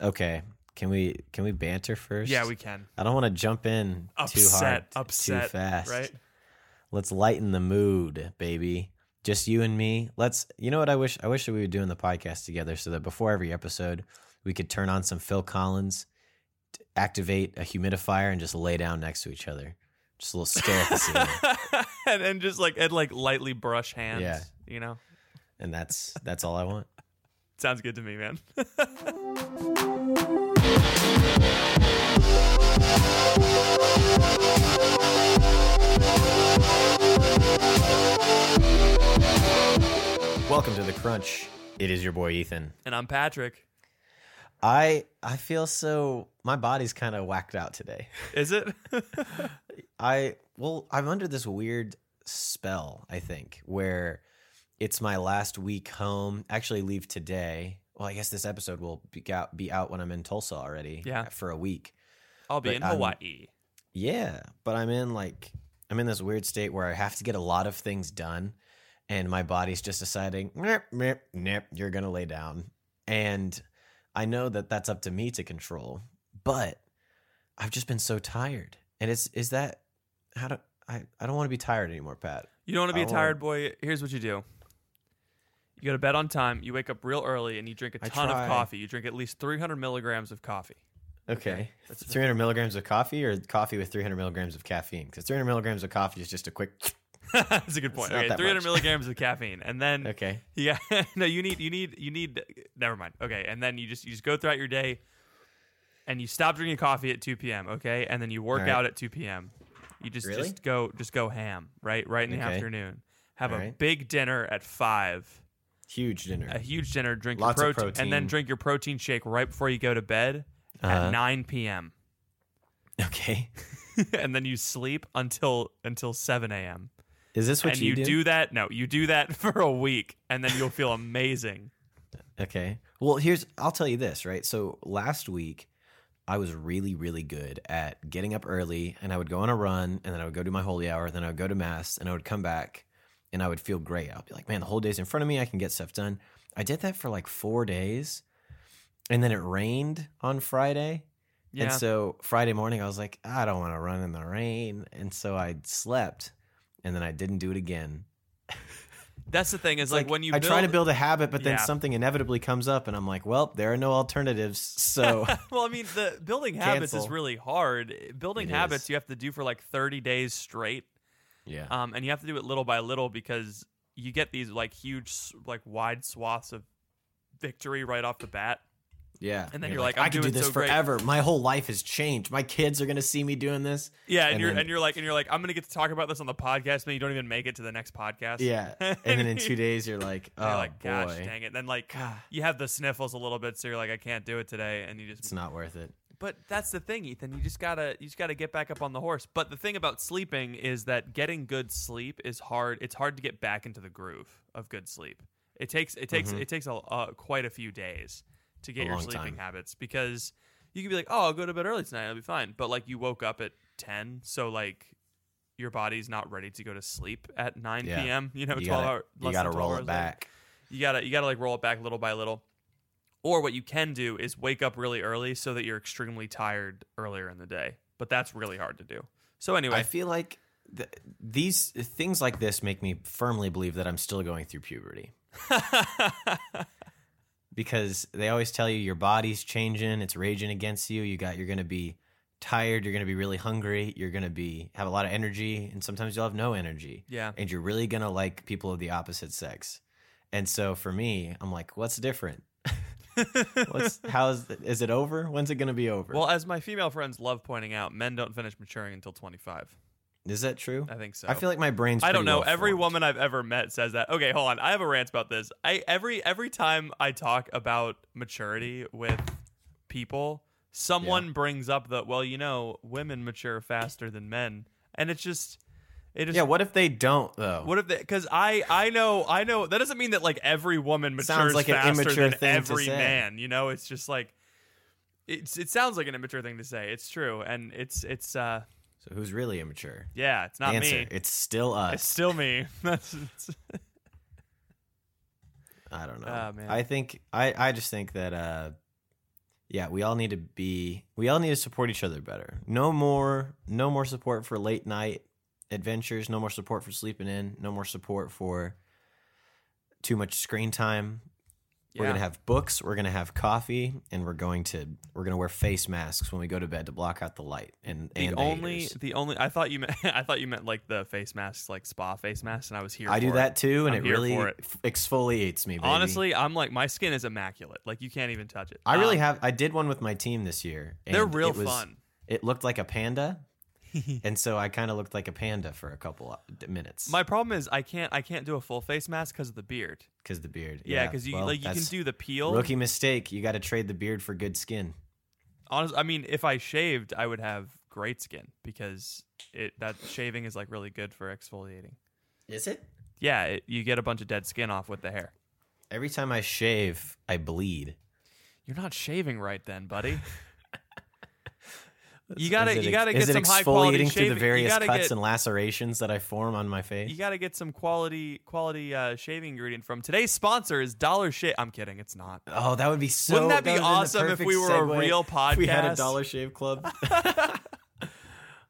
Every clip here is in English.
Okay. Can we can we banter first? Yeah, we can. I don't want to jump in too hard, Upset, upset, too fast. right? Let's lighten the mood, baby. Just you and me. Let's. You know what I wish? I wish that we were doing the podcast together so that before every episode, we could turn on some Phil Collins, activate a humidifier, and just lay down next to each other. Just a little stare at the ceiling. and, and just like and like lightly brush hands. Yeah. You know? and that's that's all I want. Sounds good to me, man. Welcome to the Crunch. It is your boy Ethan. and I'm Patrick. I I feel so. My body's kind of whacked out today. Is it? I well, I'm under this weird spell, I think, where it's my last week home. Actually leave today. Well, I guess this episode will be out, be out when I'm in Tulsa already. Yeah. For a week. I'll be But in I'm- Hawaii. Yeah, but I'm in like I'm in this weird state where I have to get a lot of things done and my body's just deciding, nip, nip, nip, you're going to lay down. And I know that that's up to me to control, but I've just been so tired. And it's is that how do I I don't want to be tired anymore, Pat. You don't want to be a wanna- tired boy. Here's what you do. You go to bed on time. You wake up real early, and you drink a I ton of coffee. You drink at least 300 milligrams of coffee. Okay. That's 300 milligrams of coffee or coffee with 300 milligrams of caffeine? Because 300 milligrams of coffee is just a quick. That's a good point. Okay, 300 much. milligrams of caffeine, and then Okay. yeah, no, you need you need you need. Never mind. Okay, and then you just you just go throughout your day, and you stop drinking coffee at 2 p.m. Okay, and then you work right. out at 2 p.m. You just Really? just go just go ham right right in the Okay. afternoon. Have All a right. big dinner at five. Huge dinner. a huge dinner, drink Lots your of protein, and then drink your protein shake right before you go to bed Uh-huh. at 9 p.m. Okay. and then you sleep until until 7 a.m. Is this what you do? And you, you do? that? No, you do that for a week, and then you'll feel amazing. Okay. Well, here's I'll tell you this, right? So last week I was really really good at getting up early and I would go on a run and then I would go do my holy hour, then I would go to mass and I would come back and I would feel great. I'll be like, "Man, the whole day's in front of me. I can get stuff done." I did that for like 4 days. And then it rained on Friday. Yeah, And so Friday morning I was like, "I don't want to run in the rain." And so I slept and then I didn't do it again. that's the thing. Is like, when you I build, try to build a habit, but then Yeah. something inevitably comes up, and I'm like, well, there are no alternatives. So well, I mean, the building habits is really hard. Building It habits is. you have to do for like 30 days straight, yeah, um, and you have to do it little by little because you get these like huge, like wide swaths of victory right off the bat. yeah. and then you're like, I I'm could do this so great. forever. My whole life has changed. My kids are gonna see me doing this. Yeah, and, And you're then- and you're like and you're like I'm gonna get to talk about this on the podcast, but you don't even make it to the next podcast. Yeah, and then in two days, you're like, oh you're like, boy, gosh, dang it. Then like you have the sniffles a little bit, so you're like, I can't do it today, and you just it's not worth it. But that's the thing, Ethan. You just gotta you just gotta get back up on the horse. But the thing about sleeping is that getting good sleep is hard. It's hard to get back into the groove of good sleep. It takes it takes Mhm. it takes a uh, quite a few days to get A your sleeping time. habits because you could be like, oh, I'll go to bed early tonight, I'll be fine. But like you woke up at ten, so like your body's not ready to go to sleep at nine Yeah. p.m. You know, You twelve gotta, hour. you gotta roll it later. back. You gotta you gotta like roll it back little by little. Or what you can do is wake up really early so that you're extremely tired earlier in the day. But that's really hard to do. So anyway, I feel like th- these things like this make me firmly believe that I'm still going through puberty. because they always tell you your body's changing, it's raging against you. You got you're going to be tired, you're going to be really hungry, you're going to be have a lot of energy, and sometimes you'll have no energy. yeah. And you're really going to like people of the opposite sex. And so for me, I'm like, what's different? What's how's is it over? When's it going to be over? well, as my female friends love pointing out, men don't finish maturing until 25. is that true? I think so. I feel like my brain's I don't know. well Every formed. woman I've ever met says that. Okay, hold on. I have a rant about this. I every every time I talk about maturity with people, someone brings up that well, you know, women mature faster than men, and it's just it just Yeah, what if they don't though? What if they? Because I I know I know that doesn't mean that like every woman matures Sounds like an faster immature than thing to every say. man. You know, it's just like it's it sounds like an immature thing to say. It's true, and it's it's uh So who's really immature? yeah, it's not Answer. me. It's still us. It's still me. That's I don't know. Man. I think I I just think that uh Yeah, we all need to be we all need to support each other better. No more no more support for late night adventures, no more support for sleeping in, no more support for too much screen time. We're gonna have books, we're gonna have coffee, and we're going to we're gonna wear face masks when we go to bed to block out the light and The and only, haters. the only, I thought you meant, I thought you meant like the face masks, like spa face masks, and I was here. I do that It. too, and I'm it really it. exfoliates me. Baby. Honestly, I'm like my skin is immaculate. Like you can't even touch it. I really Um, have. I did one with my team this year. They're real it was, fun. It looked like a panda, and so I kind of looked like a panda for a couple of minutes. My problem is I can't, I can't do a full face mask because of the beard. because the beard. Yeah, because you well, like you can do the peel. rookie mistake. You got to trade the beard for good skin. Honest, I mean, if I shaved, I would have great skin because it that shaving is like really good for exfoliating. Is it? Yeah, it, you get a bunch of dead skin off with the hair. Every time I shave, I bleed. You're not shaving right then, buddy. You gotta, it you gotta get some high quality exfoliating through shaving. the various cuts get, and lacerations that I form on my face? you gotta get some quality, quality uh, shaving ingredient from today's sponsor is Dollar Shave. I'm kidding, it's not. Oh, that would be so. Wouldn't that be would've been the awesome if we were a real If we had a? Dollar Shave Club.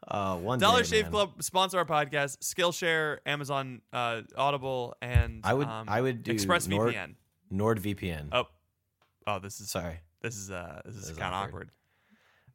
uh, one Dollar day, Shave man. Club sponsor our podcast. Skillshare, Amazon, uh, Audible, and I would- um, I would do ExpressVPN. NordVPN. Oh, oh, this is Sorry. this is uh this is This is kind of awkward. awkward.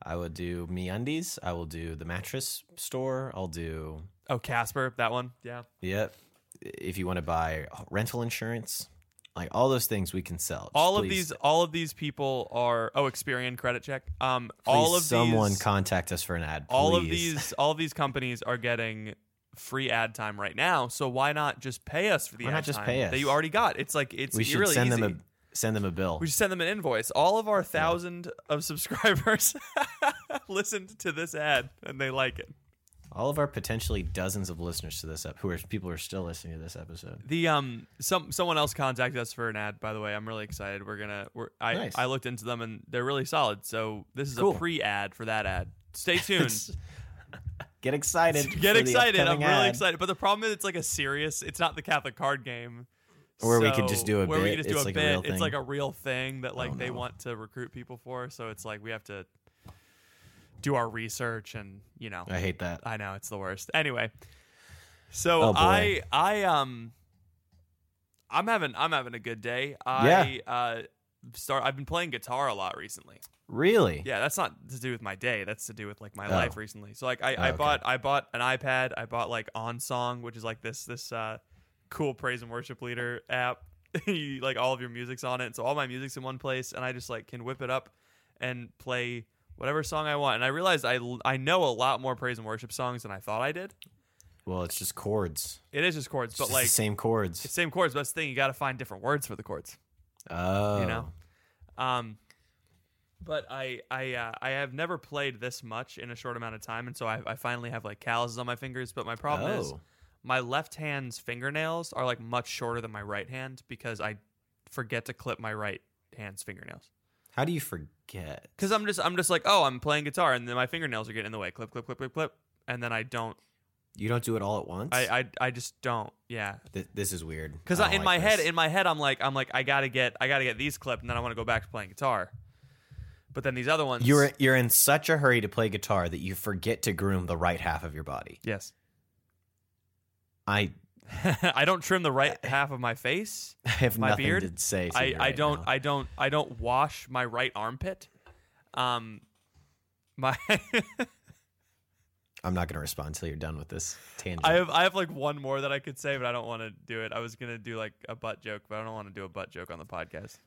I would do Me Undies. I will do the mattress store. I'll do. Oh, Casper, that one. Yeah. Yep. If you want to buy rental insurance, like all those things we can sell. Just all of these all of these people are oh Experian credit check. Um please all of someone these contact us for an ad. all of these all of these companies are getting free ad time right now. So why not just pay us for the Why ad not just time pay us? that you already got? It's like it's we should really send easy. them a send them a bill. we should send them an invoice. All of our thousand of subscribers listened to this ad and they like it. all of our potentially dozens of listeners to this ep- who are people who are still listening to this episode. The um some someone else contacted us for an ad. By the way, I'm really excited. We're gonna we're I Nice. I looked into them and they're really solid. So this is Cool. a pre ad for that ad. Stay tuned. Get excited. Get excited. I'm really ad. excited. But the problem is it's like a serious. It's not the Catholic card game. Where we So- could just do a where we bit. could just do It's a like a bit. real It's thing. like a real thing that like Oh, they no. want to recruit people for. So it's like we have to do our research and you know I hate that. I know it's the worst. Anyway, so Oh, boy. I I um I'm having I'm having a good day. I uh start I've been playing guitar a lot recently. Really? Yeah, that's not to do with my day. That's to do with like my Oh. life recently. So like I, Oh, I okay. bought I bought an iPad. I bought like OnSong, which is like this this uh cool praise and worship leader app. you, like all of your music's on it. So all my music's in one place and I just like can whip it up and play whatever song I want. And I realized I I know a lot more praise and worship songs than I thought I did. Well, it's just chords. It is just chords, It's but just like the same chords. it's same chords, but that's the thing, you got to find different words for the chords. Oh, you know? Um, but I I uh, I have never played this much in a short amount of time, and so I, I finally have like calluses on my fingers. But my problem is Oh. My left hand's fingernails are like much shorter than my right hand because I forget to clip my right hand's fingernails. How do you forget? Because I'm just I'm just like oh I'm playing guitar and then my fingernails are getting in the way clip clip clip clip clip and then I don't You don't do it all at once. I I, I just don't yeah Th- this is weird. Because in like my head, in my head, I'm like, I'm like, I gotta get, I gotta get these clipped, and then I want to go back to playing guitar. But then these other ones, you're you're in such a hurry to play guitar that you forget to groom the right half of your body. yes, I I don't trim the right half of my face. I have My nothing beard? to say. To I, I right don't, now. I don't, I don't wash my right armpit. Um, my, I'm not going to respond until you're done with this tangent. I have, I have like one more that I could say, but I don't want to do it. I was gonna do like a butt joke, but I don't want to do a butt joke on the podcast.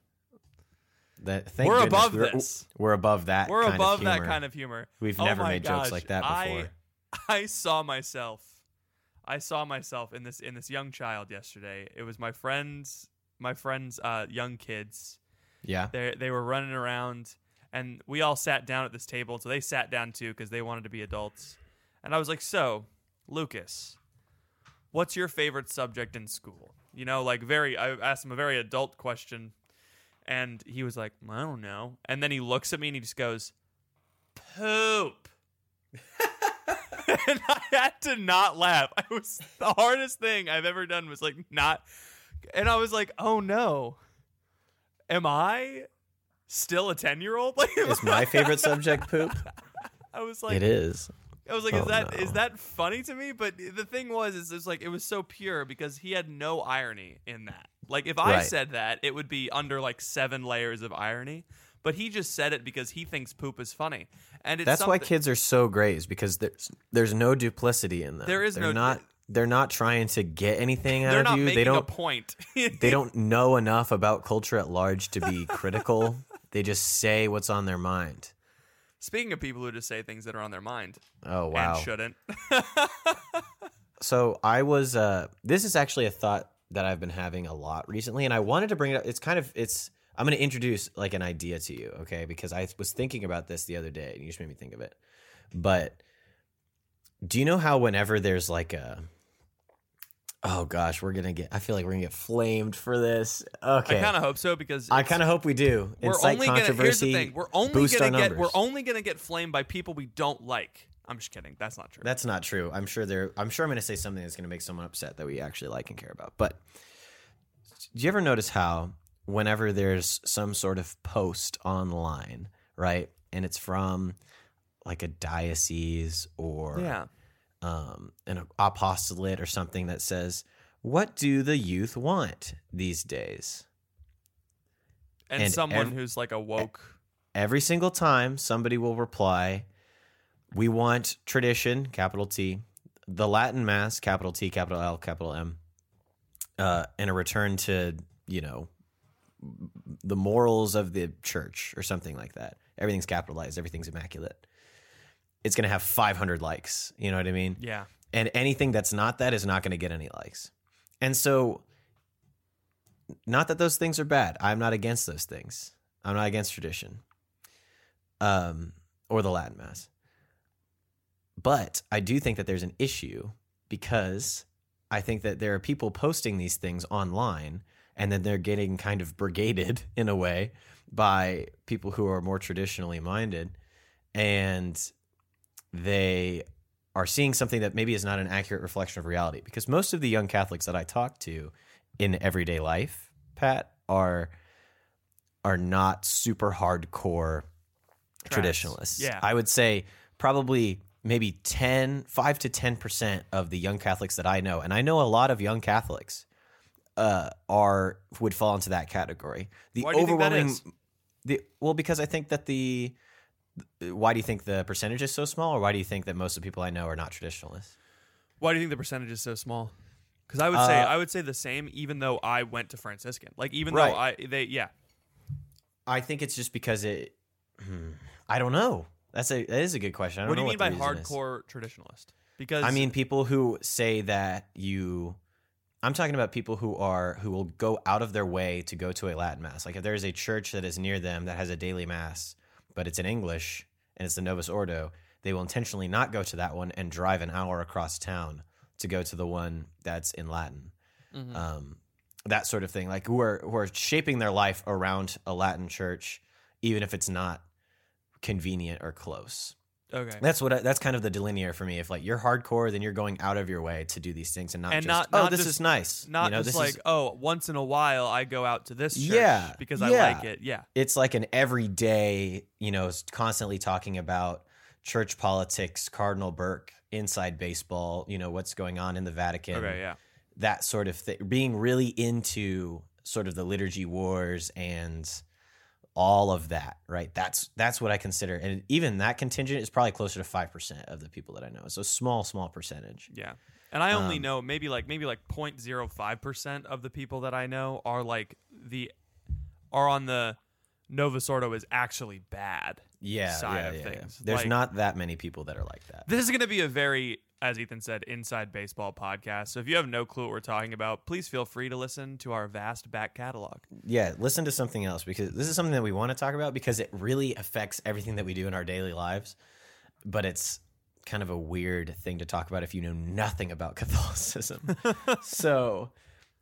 That- thank We're goodness above we're, this. We're above that. We're above that kind of humor. We've Oh never made gosh, jokes like that before. I, I saw myself. I saw myself in this in this young child yesterday. It was my friends, my friends, uh, young kids. yeah. They they were running around, and we all sat down at this table. So they sat down too because they wanted to be adults. And I was like, "So, Lucas, what's your favorite subject in school?" You know, like very. I asked him a very adult question, and he was like, "I don't know." And then he looks at me and he just goes, "Poop." and I had to not laugh. I was the hardest thing I've ever done was like not, and I was like, "Oh no, am I Still a ten year old? Like Is my favorite subject poop? I was like it is. I was like, Oh, is that is no. that funny to me? But the thing was, is it's like it was so pure because he had no irony in that. Like if I Right. said that, it would be under like seven layers of irony. But he just said it because he thinks poop is funny, and it's That's why kids are so great, is because there's there's no duplicity in them. There is they're no- not they're not trying to get anything out of you. They don't point. they don't know enough about culture at large to be critical. they just say what's on their mind. Speaking of people who just say things that are on their mind Oh wow. and shouldn't, So I was uh this is actually a thought that I've been having a lot recently and I wanted to bring it up. It's kind of it's I'm going to introduce like an idea to you, okay? Because I was thinking about this the other day and you just made me think of it. But do you know how whenever there's like a Oh gosh, we're going to get I feel like we're going to get flamed for this. Okay. I kind of hope so because I kind of hope we do. we're Incite only gonna. Here's the controversy. thing: we're only gonna get we're only gonna get flamed by people we don't like. I'm just kidding. That's not true. That's not true. I'm sure there. I'm sure I'm going to say something that's going to make someone upset that we actually like and care about. But do you ever notice how whenever there's some sort of post online, right, and it's from like a diocese or yeah. um, an apostolate or something that says, "What do the youth want these days?" And, and someone ev- who's like a woke. every single time somebody will reply, we want tradition, capital T, the Latin Mass, capital T, capital L, capital M, uh, and a return to, you know, the morals of the church or something like that. Everything's capitalized, everything's immaculate. It's going to have 500 likes. You know what I mean? Yeah. and anything that's not that is not going to get any likes. And so, not that those things are bad. I'm not against those things. I'm not against tradition, um, or the Latin Mass. But I do think that there's an issue because I think that there are people posting these things online, and then they're getting kind of brigaded in a way by people who are more traditionally minded, and they are seeing something that maybe is not an accurate reflection of reality because most of the young catholics that i talk to in everyday life pat are are not super hardcore Trads. traditionalists Yeah. i would say probably maybe 10 5 to 10% of the young catholics that i know and i know a lot of young catholics uh, are would fall into that category the Why do you think that overwhelming the well because i think that the why do you think the percentage is so small or why do you think that most of the people i know are not traditionalists Why do you think the percentage is so small? Because I would say Uh, I would say the same, even though I went to Franciscan. Like even Right. though I they yeah i think it's just because it hmm, i don't know that's a that is a good question I don't what do you mean by reason is. hardcore traditionalist? Because i mean people who say that you i'm talking about people who are who will go out of their way to go to a latin mass like if there is a church that is near them that has a daily mass but it's in english and it's the novus ordo they will intentionally not go to that one and drive an hour across town to go to the one that's in latin Mhm. um, that sort of thing. Like who are who are shaping their life around a Latin church, even if it's not convenient or close. Okay. That's what I, that's kind of the delineator for me. If like you're hardcore, then you're going out of your way to do these things and not And just not- oh not this just- is nice. Not you know, just like is, oh, once in a while I go out to this church Yeah, because I yeah. like it. Yeah, it's like an everyday. You know, constantly talking about church politics, Cardinal Burke, inside baseball. You know what's going on in the Vatican. okay, yeah. that sort of thing, being really into sort of the liturgy wars and all of that, right? That's that's what I consider, and even that contingent is probably closer to five percent of the people that I know. So small, small percentage. Yeah. And I only Um, know maybe like maybe like 0.05% of the people that I know are like the are on the Novus Ordo is actually bad. Yeah, Side yeah, of yeah, yeah. things. There's Like- not that many people that are like that. This is going to be a very as Ethan said inside baseball podcast. So if you have no clue what we're talking about, please feel free to listen to our vast back catalog. Yeah, listen to something else because this is something that we want to talk about because it really affects everything that we do in our daily lives. But it's kind of a weird thing to talk about if you know nothing about Catholicism. so,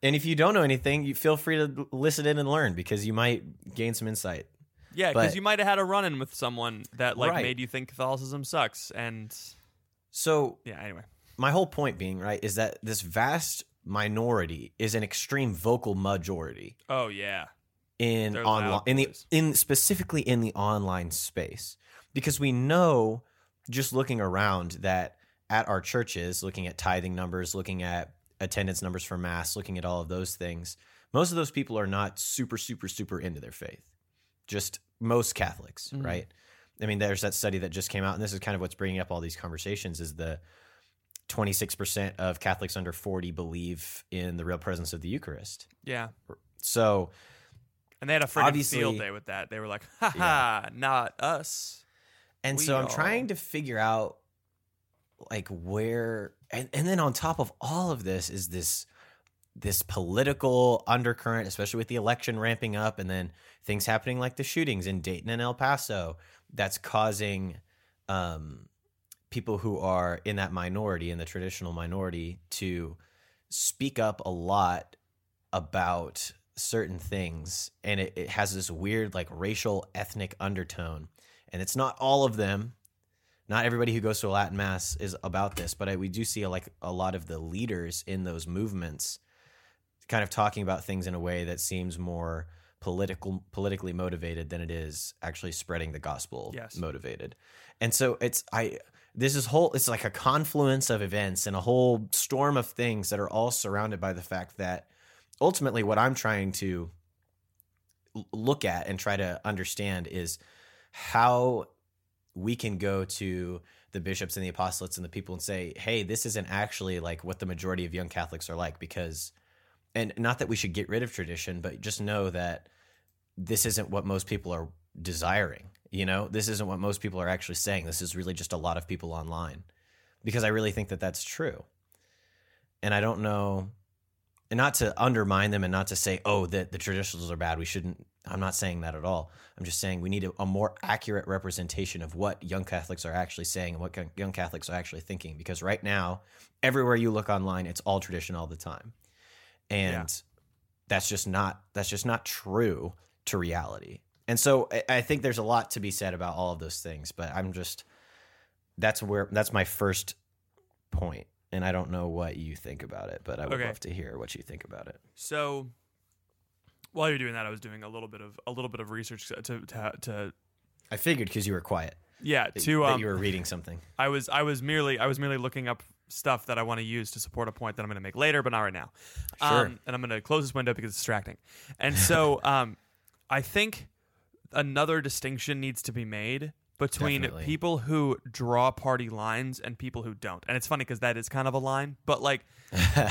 and if you don't know anything, you feel free to listen in and learn because you might gain some insight. Yeah, because you might have had a run in with someone that like Right. made you think Catholicism sucks and So, yeah, anyway. my whole point being, right, is that this vast minority is an extreme vocal majority. Oh yeah. in online in the in specifically in the online space because we know just looking around that at our churches looking at tithing numbers looking at attendance numbers for mass looking at all of those things most of those people are not super super super into their faith just most catholics Mhm. right i mean there's that study that just came out and this is kind of what's bringing up all these conversations is the 26% of catholics under 40 believe in the real presence of the eucharist Yeah. so And they had a freaking field day with that. They were like, ha ha, not us. And We so I'm are- trying to figure out like where and, and then on top of all of this is this this political undercurrent, especially with the election ramping up and then things happening like the shootings in Dayton and El Paso that's causing um, people who are in that minority, in the traditional minority, to speak up a lot about certain things. And it, it has this weird, like, racial, ethnic undertone. And it's not all of them. Not everybody who goes to a Latin mass is about this, but I, we do see like a lot of the leaders in those movements kind of talking about things in a way that seems more political politically motivated than it is actually spreading the gospel Yes. motivated. And so it's I this is whole it's like a confluence of events and a whole storm of things that are all surrounded by the fact that ultimately what I'm trying to look at and try to understand is how we can go to the bishops and the apostolates and the people and say, hey, this isn't actually like what the majority of young Catholics are like because, and not that we should get rid of tradition, but just know that this isn't what most people are desiring. You know, this isn't what most people are actually saying. This is really just a lot of people online because I really think that that's true. And I don't know, and not to undermine them and not to say, oh, that the traditionals are bad. We shouldn't. I'm not saying that at all. I'm just saying we need a, a more accurate representation of what young Catholics are actually saying and what young Catholics are actually thinking. Because right now, everywhere you look online, it's all tradition all the time, and Yeah. that's just not that's just not true to reality. And so I, think there's a lot to be said about all of those things. But I'm just that's where that's my first point, and I don't know what you think about it, but I would Okay. love to hear what you think about it. So while you're doing that, I was doing a little bit of a little bit of research to to, to I figured because you were quiet yeah that, to that um you were reading something. I was I was merely I was merely looking up stuff that I want to use to support a point that I'm going to make later, but not right now. Sure. Um, and I'm going to close this window because it's distracting. And so um, I think another distinction needs to be made between Definitely. people who draw party lines and people who don't. And it's funny because that is kind of a line, but like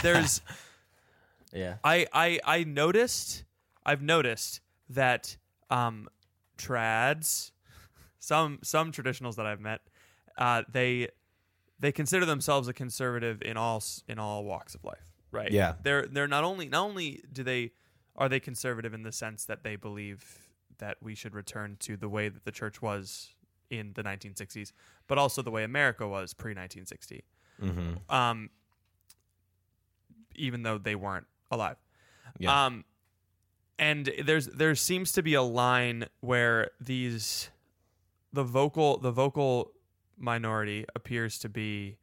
there's yeah. I I I noticed I've noticed that um trads some some traditionals that I've met uh they they consider themselves a conservative in all in all walks of life right Yeah. they're they're not only not only do they are they conservative in the sense that they believe that we should return to the way that the church was in the 1960s but also the way America was pre 1960 Mm-hmm. um, even though they weren't alive. Yeah. Um, and there's there seems to be a line where these the vocal the vocal minority appears to be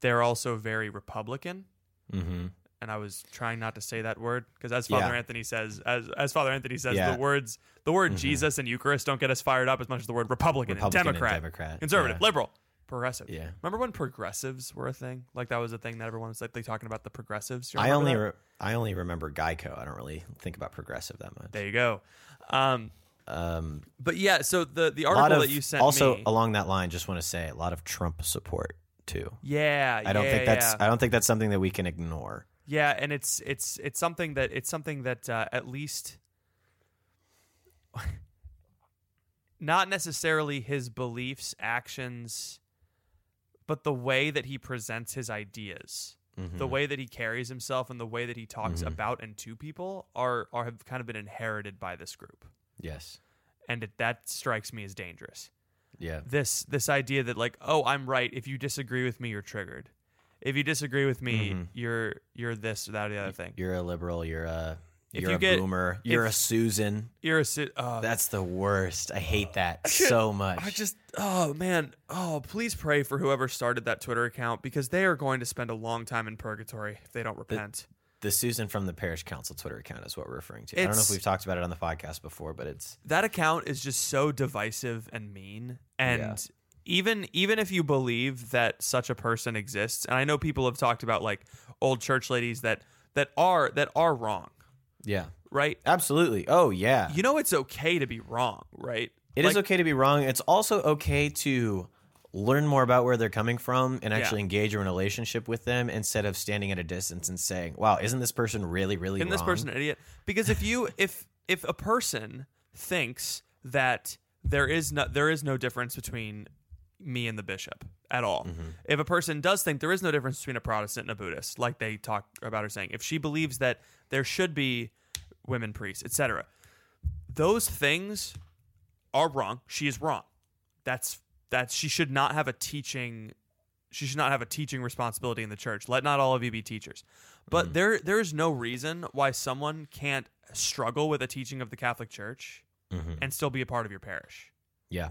they're also very Republican. mm-hmm. And I was trying not to say that word because, as Father Yeah. Anthony says, as as Father Anthony says, Yeah. the words the word Mhm. Jesus and Eucharist don't get us fired up as much as the word Republican, Republican and Democrat, Democrat, conservative, yeah. liberal, progressive. Yeah. Remember when progressives were a thing? Like that was a thing that everyone was like they talking about the progressives. I only re- I only remember Geico. I don't really think about progressive that much. there you go. Um, Um, but yeah, so the the article of, that you sent also me, along that line, just want to say a lot of Trump support too. yeah, I don't yeah, think that's yeah. I don't think that's something that we can ignore. Yeah, and it's it's it's something that it's something that uh, at least not necessarily his beliefs, actions, but the way that he presents his ideas, the Mhm. way that he carries himself, and the way that he talks Mhm. about and to people are are have kind of been inherited by this group, Yes. and it, that strikes me as dangerous. Yeah. This this idea that like, oh, I'm right. If you disagree with me, you're triggered. If you disagree with me, Mhm. you're you're this or that or the other thing. You're a liberal. You're a If you're you a get- boomer. You're if- a Susan. You're a si- uh, That's the worst. I hate that can't- so much. I just oh man oh please pray for whoever started that Twitter account because they are going to spend a long time in purgatory if they don't repent. The Susan from the Parish Council Twitter account is what we're referring to. I don't know if we've talked about it on the podcast before, but it's that account is just so divisive and mean and Yeah. Even even if you believe that such a person exists and i know people have talked about like old church ladies that that are that are wrong. Yeah, right? Absolutely. Oh yeah, you know it's okay to be wrong right? It is Like, okay to be wrong. It's also okay to learn more about where they're coming from and actually Yeah. engage in a relationship with them instead of standing at a distance and saying, "Wow, isn't this person really, really isn't this person an idiot? Because if you if if a person thinks that there is no there is no difference between me and the bishop at all. If a person does think there is no difference between a Protestant and a Buddhist, like they talk about her saying, if she believes that there should be women priests, etc., those things are wrong. She is wrong. That's that she should not have a teaching she should not have a teaching responsibility in the church. Let not all of you be teachers. But there there is no reason why someone can't struggle with a teaching of the Catholic Church Mhm. and still be a part of your parish. Yeah,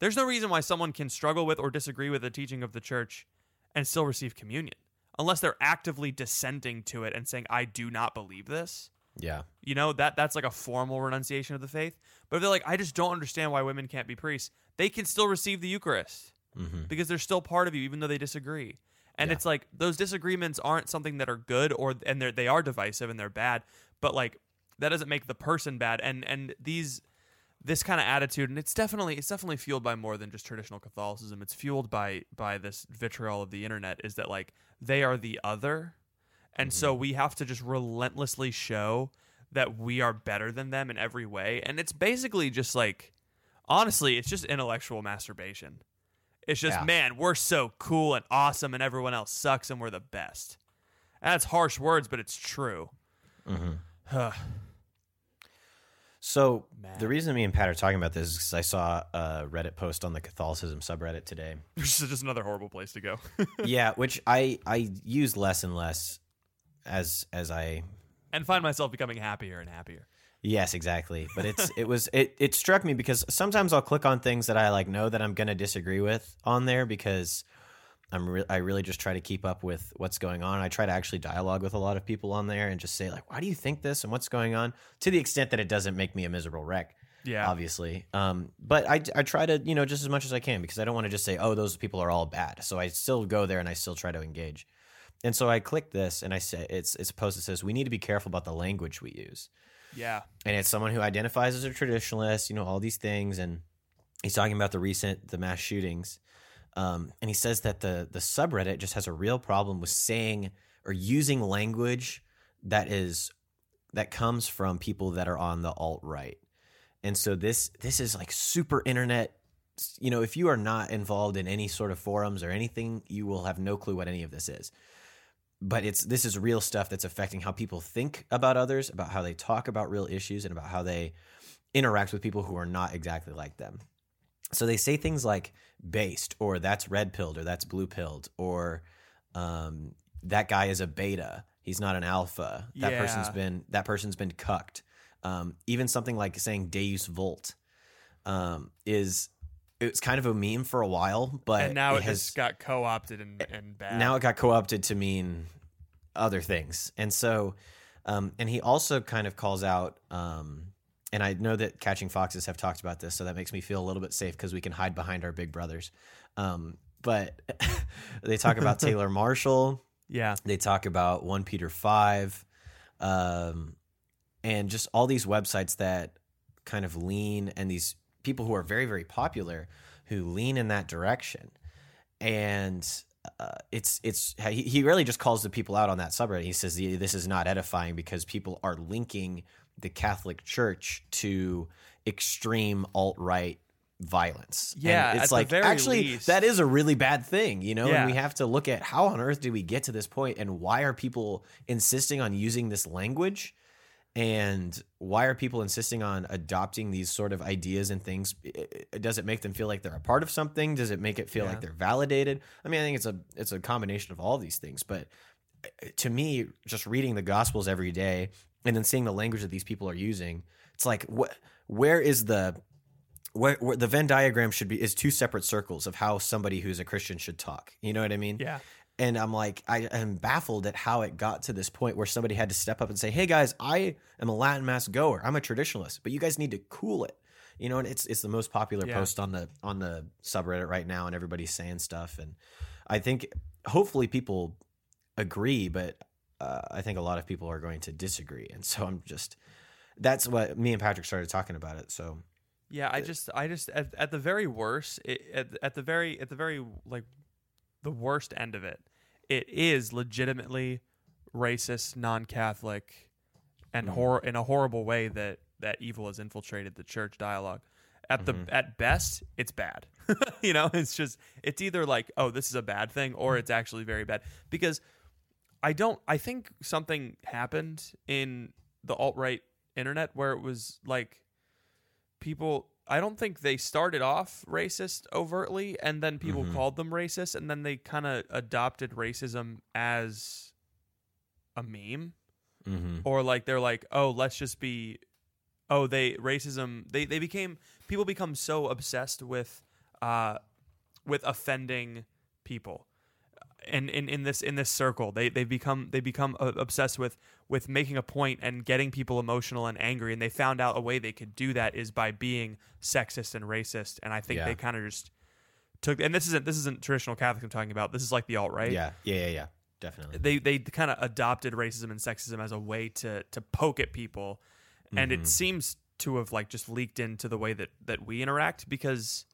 There's no reason why someone can struggle with or disagree with the teaching of the church and still receive communion. Unless they're actively dissenting to it and saying, I do not believe this. yeah, You know, that that's like a formal renunciation of the faith. But if they're like, I just don't understand why women can't be priests, they can still receive the Eucharist hmm because they're still part of you, even though they disagree. And Yeah. it's like those disagreements aren't something that are good or and they're they are divisive and they're bad, but like that doesn't make the person bad. And and these this kind of attitude, and it's definitely it's definitely fueled by more than just traditional Catholicism. It's fueled by by this vitriol of the internet. Is that like they are the other, and so we have to just relentlessly show that we are better than them in every way. And it's basically just like honestly, it's just intellectual masturbation. It's just Yeah. man, we're so cool and awesome, and everyone else sucks, and we're the best. That's harsh words, but it's true. Mm-hmm. So Man. the reason me and Pat are talking about this is because I saw a Reddit post on the Catholicism subreddit today. Which is just another horrible place to go. yeah, which I I use less and less as as I and find myself becoming happier and happier. Yes, exactly. But it's it was it it struck me because sometimes I'll click on things that I like know that I'm going to disagree with on there because I'm re- I really just try to keep up with what's going on. I try to actually dialogue with a lot of people on there and just say like, "Why do you think this?" and "What's going on?" to the extent that it doesn't make me a miserable wreck. Yeah. Obviously, um, but I, I try to you know just as much as I can because I don't want to just say oh those people are all bad. So I still go there and I still try to engage. And so I click this and I say it's it's a post that says we need to be careful about the language we use Yeah. and it's someone who identifies as a traditionalist, you know, all these things, and he's talking about the recent the mass shootings, um, and he says that the the subreddit just has a real problem with saying or using language that is that comes from people that are on the alt right, and so this this is like super internet. You know, if you are not involved in any sort of forums or anything, you will have no clue what any of this is but it's this is real stuff that's affecting how people think about others, about how they talk about real issues, and about how they interact with people who are not exactly like them. So they say things like "based" or "that's red pilled" or "that's blue pilled" or um, "that guy is a beta, he's not an alpha." That person's been that person's been cucked. Um, even something like saying "deus vult" um, is it's kind of a meme for a while, but and now it, has has got co opted and, and bad. now it got co-opted to mean other things and so um, and he also kind of calls out um, and i know that catching foxes have talked about this so that makes me feel a little bit safe because we can hide behind our big brothers. Um, but they talk about taylor marshall. Yeah. they talk about 1 peter 5 um, and just all these websites that kind of lean and these people who are very very popular who lean in that direction. And uh, it's it's he, he really just calls the people out on that subreddit. He says this is not edifying because people are linking the catholic church to extreme alt-right violence. And Yeah, it's like actually least- that is a really bad thing you know Yeah. and we have to look at how on earth did we get to this point and why are people insisting on using this language and why are people insisting on adopting these sort of ideas and things? Does it make them feel like they're a part of something? Does it make it feel Yeah. like they're validated? I mean i think it's a it's a combination of all these things but uh, to me just reading the gospels every day and then seeing the language that these people are using it's like what where is the where, where the venn diagram should be is two separate circles of how somebody who's a christian should talk. You know what i mean? Yeah. And I'm like, I am baffled at how it got to this point where somebody had to step up and say, "Hey guys, I am a Latin mass goer. I'm a traditionalist, but you guys need to cool it." You know, and it's it's the most popular Yeah. post on the on the subreddit right now, and everybody's saying stuff, and I think hopefully people agree, but uh, I think a lot of people are going to disagree, and so I'm just that's what me and Patrick started talking about it. So Yeah, I just, I just, at, at the very worst, it, at, at the very, at the very, like, the worst end of it, it is legitimately racist, non-Catholic, and mm-hmm. hor- in a horrible way that that evil has infiltrated the church dialogue. At the mm-hmm. at best, it's bad. you know, it's just it's either like, oh, this is a bad thing, or mm-hmm. it's actually very bad. Because I don't. I think something happened in the alt right internet where it was like people I don't think they started off racist overtly and then people called them racist and then they kind of adopted racism as a meme. Mm-hmm. or like they're like oh let's just be oh they racism they they became people become so obsessed with uh with offending people and in, in this in this circle they they become they become uh, obsessed with with making a point and getting people emotional and angry and they found out a way they could do that is by being sexist and racist and i think Yeah. they kind of just took and this isn't this isn't traditional catholic i'm talking about this is like the alt right yeah, yeah, yeah, yeah, definitely. they they kind of adopted racism and sexism as a way to to poke at people and Mm-hmm. it seems to have like just leaked into the way that that we interact because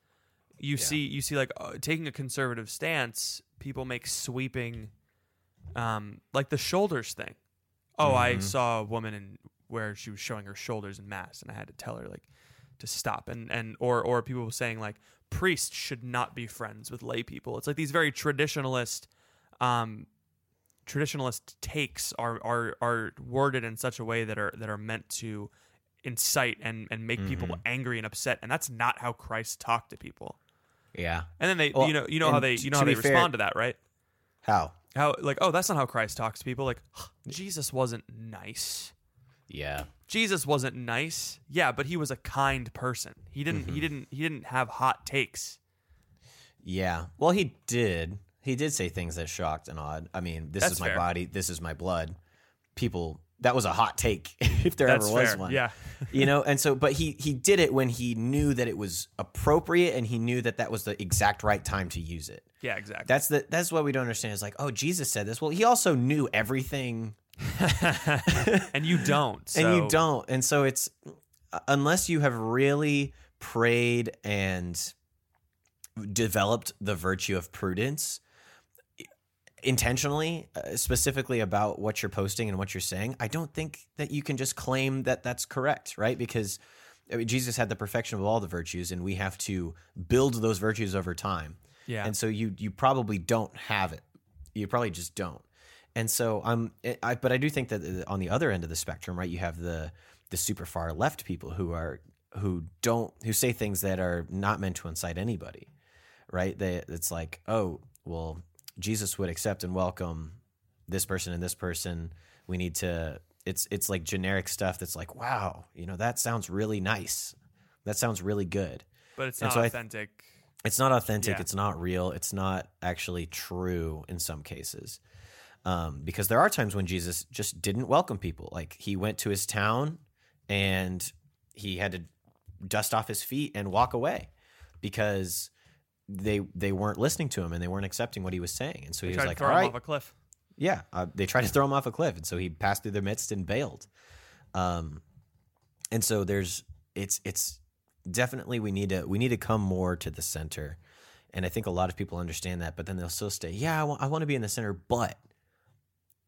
you see you see like uh, taking a conservative stance people make sweeping um like the shoulders thing oh i Mm-hmm. saw a woman in where she was showing her shoulders in mass and i had to tell her like to stop and and or or people saying like priests should not be friends with lay people it's like these very traditionalist um traditionalist takes are are are worded in such a way that are that are meant to incite and and make people Mm-hmm. angry and upset and that's not how Christ talked to people. Yeah. And then they Well, you know you know how they you know how they fair- respond to that, right? How? How like oh that's not how Christ talks to people like Jesus wasn't nice. Yeah. Jesus wasn't nice. Yeah, but he was a kind person. He didn't Mm-hmm. he didn't he didn't have hot takes. Yeah. Well, he did. He did say things that shocked and awed. I mean, this That's is my fair. body. This is my blood. People, that was a hot take if there That's ever was fair. one. Yeah. You know, and so, but he he did it when he knew that it was appropriate and he knew that that was the exact right time to use it. Yeah, exactly. That's the that's what we don't understand. Is like, oh, Jesus said this. Well, he also knew everything and you don't. and you don't and so it's unless you have really prayed and developed the virtue of prudence intentionally uh, specifically about what you're posting and what you're saying i don't think that you can just claim that that's correct right? Because I mean, jesus had the perfection of all the virtues and we have to build those virtues over time. Yeah. and so you you probably don't have it. You probably just don't. And so i'm i but i do think that uh, on the other end of the spectrum right you have the the super far left people who are who don't who say things that are not meant to incite anybody right? They it's like oh well jesus would accept and welcome this person and this person we need to it's it's like generic stuff that's like wow you know that sounds really nice that sounds really good but it's and not so authentic. it's not authentic. Yeah. It's not real. It's not actually true in some cases. Um, because there are times when Jesus just didn't welcome people. Like he went to his town and he had to dust off his feet and walk away because they they weren't listening to him and they weren't accepting what he was saying. And so They he tried was like, to throw "All him off a cliff. yeah." Uh, they tried to throw him off a cliff, and so he passed through their midst and bailed. Um, and so there's it's it's definitely we need to we need to come more to the center and i think a lot of people understand that but then they'll still stay yeah i want, I want to be in the center but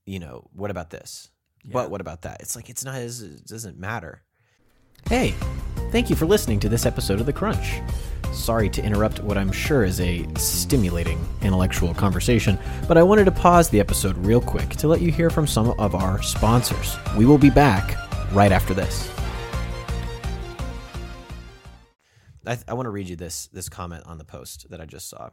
you know what about this but what about that it's like it's not as it doesn't matter hey thank you for listening to this episode of the crunch sorry to interrupt what i'm sure is a stimulating intellectual conversation but i wanted to pause the episode real quick to let you hear from some of our sponsors we will be back right after this I, I want to read you this this comment on the post that I just saw.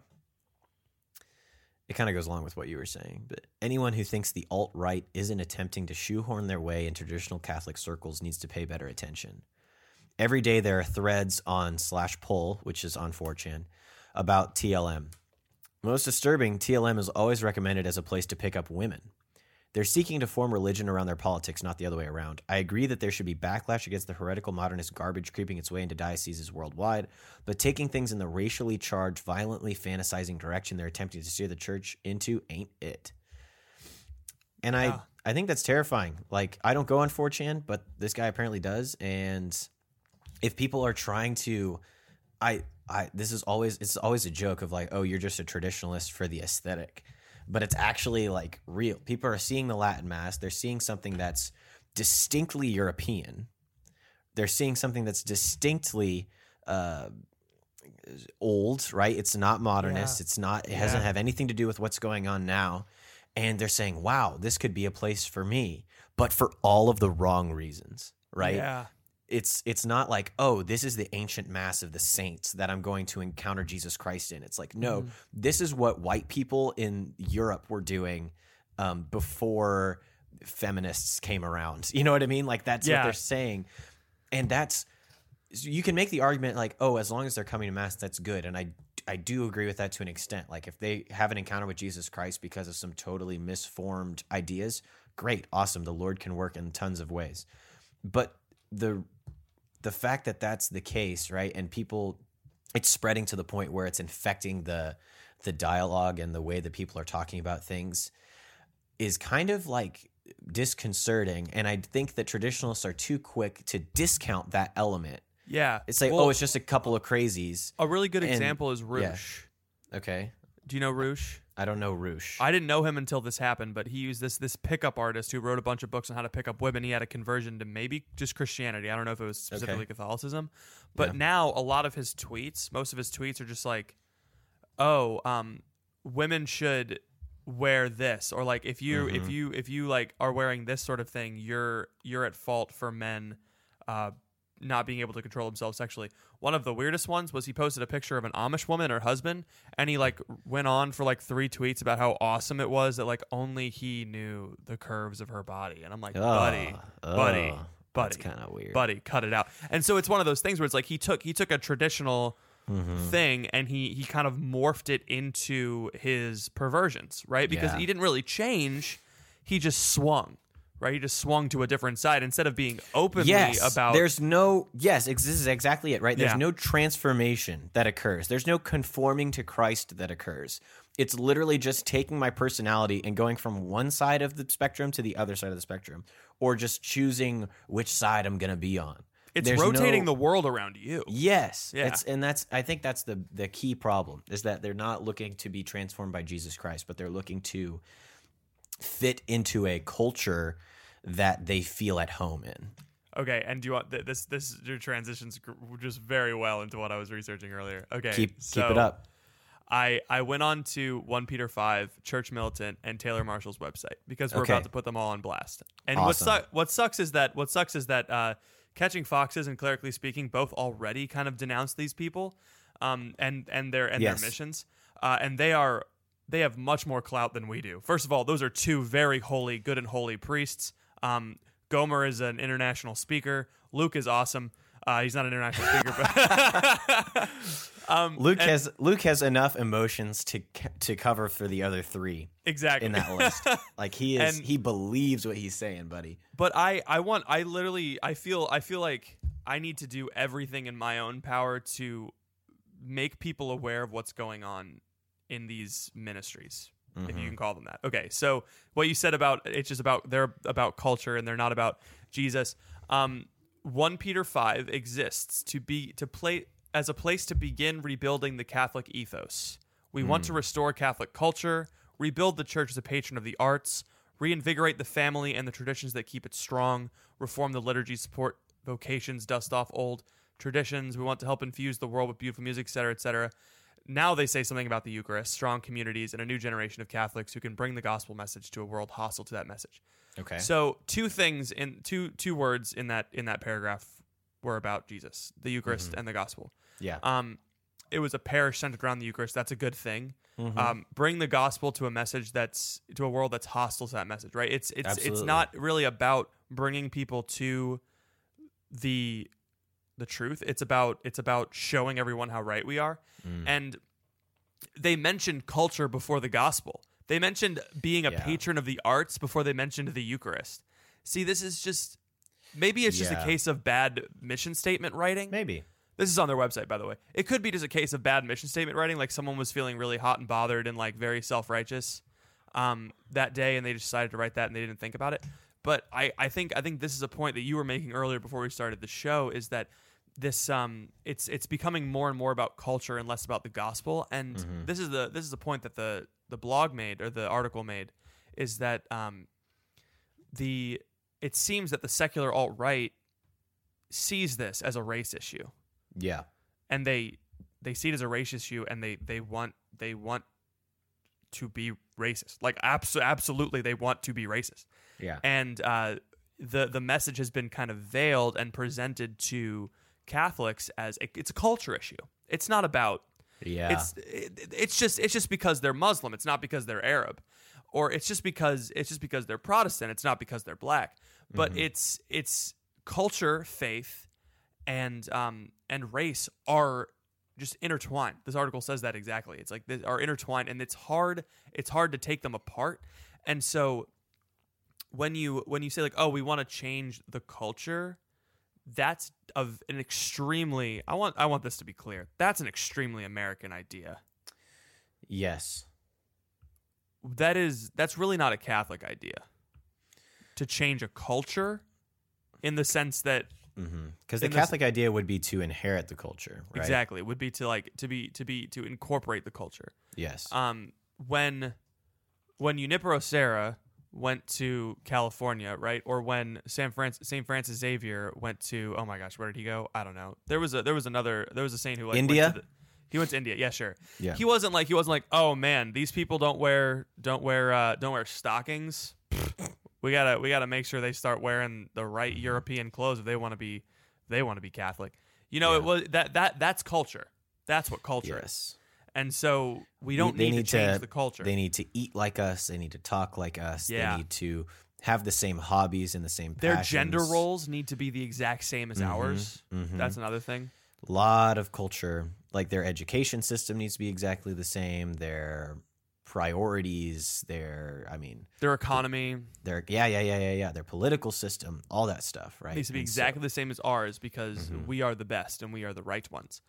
It kind of goes along with what you were saying, but anyone who thinks the alt right isn't attempting to shoehorn their way in traditional Catholic circles needs to pay better attention. Every day there are threads on slash pol, which is on 4chan, about TLM, Most disturbing, TLM is always recommended as a place to pick up women. They're seeking to form religion around their politics, not the other way around. I agree that there should be backlash against the heretical modernist garbage creeping its way into dioceses worldwide, but taking things in the racially charged, violently fantasizing direction they're attempting to steer the church into ain't it. And Yeah. I, I think that's terrifying. Like, I don't go on 4chan, but this guy apparently does. And if people are trying to, I, I, this is always, it's always a joke of like, oh, you're just a traditionalist for the aesthetic but it's actually like real. People are seeing the Latin Mass. They're seeing something that's distinctly European. They're seeing something that's distinctly uh, old, right? It's not modernist. Yeah. It's not. It doesn't have anything to do with what's going on now. And they're saying, "Wow, this could be a place for me," but for all of the wrong reasons, right? Yeah. It's it's not like oh this is the ancient mass of the saints that i'm going to encounter jesus christ in. It's like no Mhm. this is what white people in europe were doing um, before feminists came around. You know what i mean? Like that's what they're saying. And that's you can make the argument like oh as long as they're coming to mass that's good. And i i do agree with that to an extent. Like if they have an encounter with jesus christ because of some totally misformed ideas great awesome the lord can work in tons of ways. But the the fact that that's the case right and people it's spreading to the point where it's infecting the the dialogue and the way that people are talking about things is kind of like disconcerting and i think that traditionalists are too quick to discount that element Yeah. it's like Well, oh it's just a couple of crazies a really good and- example is yeah. Roosh. okay Do you know Roosh? I don't know roosh I didn't know him until this happened, but he used this this pickup artist who wrote a bunch of books on how to pick up women. He had a conversion to maybe just Christianity. I don't know if it was specifically Catholicism, but Yeah. now a lot of his tweets, most of his tweets are just like, "Oh, um, women should wear this," or like if you if Mhm. you if you like are wearing this sort of thing, you're you're at fault for men. Uh, not being able to control themselves sexually. One of the weirdest ones was he posted a picture of an Amish woman her husband, and he like went on for like three tweets about how awesome it was that like only he knew the curves of her body. And I'm like, buddy, Ugh, buddy, buddy, kind of weird buddy, cut it out. And so it's one of those things where it's like he took he took a traditional Mhm. thing and he he kind of morphed it into his perversions, right? Because Yeah. he didn't really change, he just swung. Right, he just swung to a different side instead of being openly yes, about there's no yes this is exactly it right there's Yeah. no transformation that occurs there's no conforming to christ that occurs it's literally just taking my personality and going from one side of the spectrum to the other side of the spectrum or just choosing which side i'm going to be on it's There's rotating no- the world around you. Yes. Yeah. It's, and that's I think that's the the key problem is that they're not looking to be transformed by Jesus Christ, but they're looking to fit into a culture that they feel at home in. Okay, and do you want th- this? This your transitions gr- just very well into what I was researching earlier. Okay, Keep so keep it up. I I went on to one Peter five, Church Militant, and Taylor Marshall's website because we're Okay. about to put them all on blast. And what Awesome. su- what sucks is that what sucks is that uh, Catching Foxes and Clerically Speaking both already kind of denounce these people, um, and and their and Yes. their missions, uh, and they are they have much more clout than we do. First of all, those are two very holy, good and holy priests. Um, Gomer is an international speaker. Luke is awesome. Uh, he's not an international speaker, but um, Luke and- has Luke has enough emotions to to cover for the other three exactly in that list. like he is And- he believes what he's saying, buddy. but I I want I literally I feel I feel like I need to do everything in my own power to make people aware of what's going on in these ministries if Mm-hmm. you can call them that. Okay, so what you said about it's just about they're about culture and they're not about Jesus. Um, one Peter five exists to be to play as a place to begin rebuilding the Catholic ethos. We want to restore Catholic culture, rebuild the church as a patron of the arts, reinvigorate the family and the traditions that keep it strong, reform the liturgy, support vocations, dust off old traditions. We want to help infuse the world with beautiful music, etc., etc. Now they say something about the Eucharist, strong communities, and a new generation of Catholics who can bring the gospel message to a world hostile to that message. Okay. So two things in two two words in that in that paragraph were about Jesus, the Eucharist, and the gospel. yeah. Um, it was a parish centered around the Eucharist. That's a good thing. Mhm. Um, bring the gospel to a message that's to a world that's hostile to that message, right? It's it's it's not really about bringing people to the the truth. It's about it's about showing everyone how right we are. Mm. And they mentioned culture before the gospel. They mentioned being a Yeah. patron of the arts before they mentioned the Eucharist. See, this is just maybe it's just a case of bad mission statement writing. Maybe. This is on their website, by the way. It could be just a case of bad mission statement writing, like someone was feeling really hot and bothered and like very self righteous um, that day, and they decided to write that and they didn't think about it. But I, I think I think this is a point that you were making earlier before we started the show is that this um it's it's becoming more and more about culture and less about the gospel. And this is the this is the point that the the blog made or the article made is that um the it seems that the secular alt right sees this as a race issue Yeah. and they they see it as a race issue and they they want they want to be racist like abso- absolutely they want to be racist Yeah. and uh, the the message has been kind of veiled and presented to Catholics as a, it's a culture issue it's not about Yeah. it's it, it's just it's just because they're Muslim. It's not because they're Arab, or it's just because it's just because they're Protestant. It's not because they're black. But it's it's culture, faith, and um and race are just intertwined. This article says that exactly. It's like they are intertwined, and it's hard it's hard to take them apart. And so when you when you say like oh we want to change the culture that's of an extremely I want I want this to be clear. That's an extremely American idea. yes. That is that's really not a Catholic idea. To change a culture in the sense that Because the In this- Catholic idea would be to inherit the culture, right? exactly would be to like to be to be to incorporate the culture. Yes. Um when when Junipero Serra went to California, right? Or when San Francis St. Francis Xavier went to oh my gosh, where did he go? I don't know. There was a there was another there was a saint who like went India? to the- he went to India. Yeah, sure. Yeah. He wasn't like he wasn't like, "Oh man, these people don't wear don't wear uh don't wear stockings." we got to we got to make sure they start wearing the right European clothes if they want to be they want to be Catholic. You know, it was that that that's culture. That's what culture is. And so we don't they need, need to change to- the culture. They need to eat like us. They need to talk like us. Yeah. They need to have the same hobbies and the same Their passions. gender roles need to be the exact same as ours. mhm. That's another thing. A lot of culture. Like their education system needs to be exactly the same. Their priorities, their I mean, Their economy their yeah, yeah, yeah, yeah, yeah. Their political system, all that stuff, right? needs to be And so exactly the same as ours because we are the best and we are the right ones.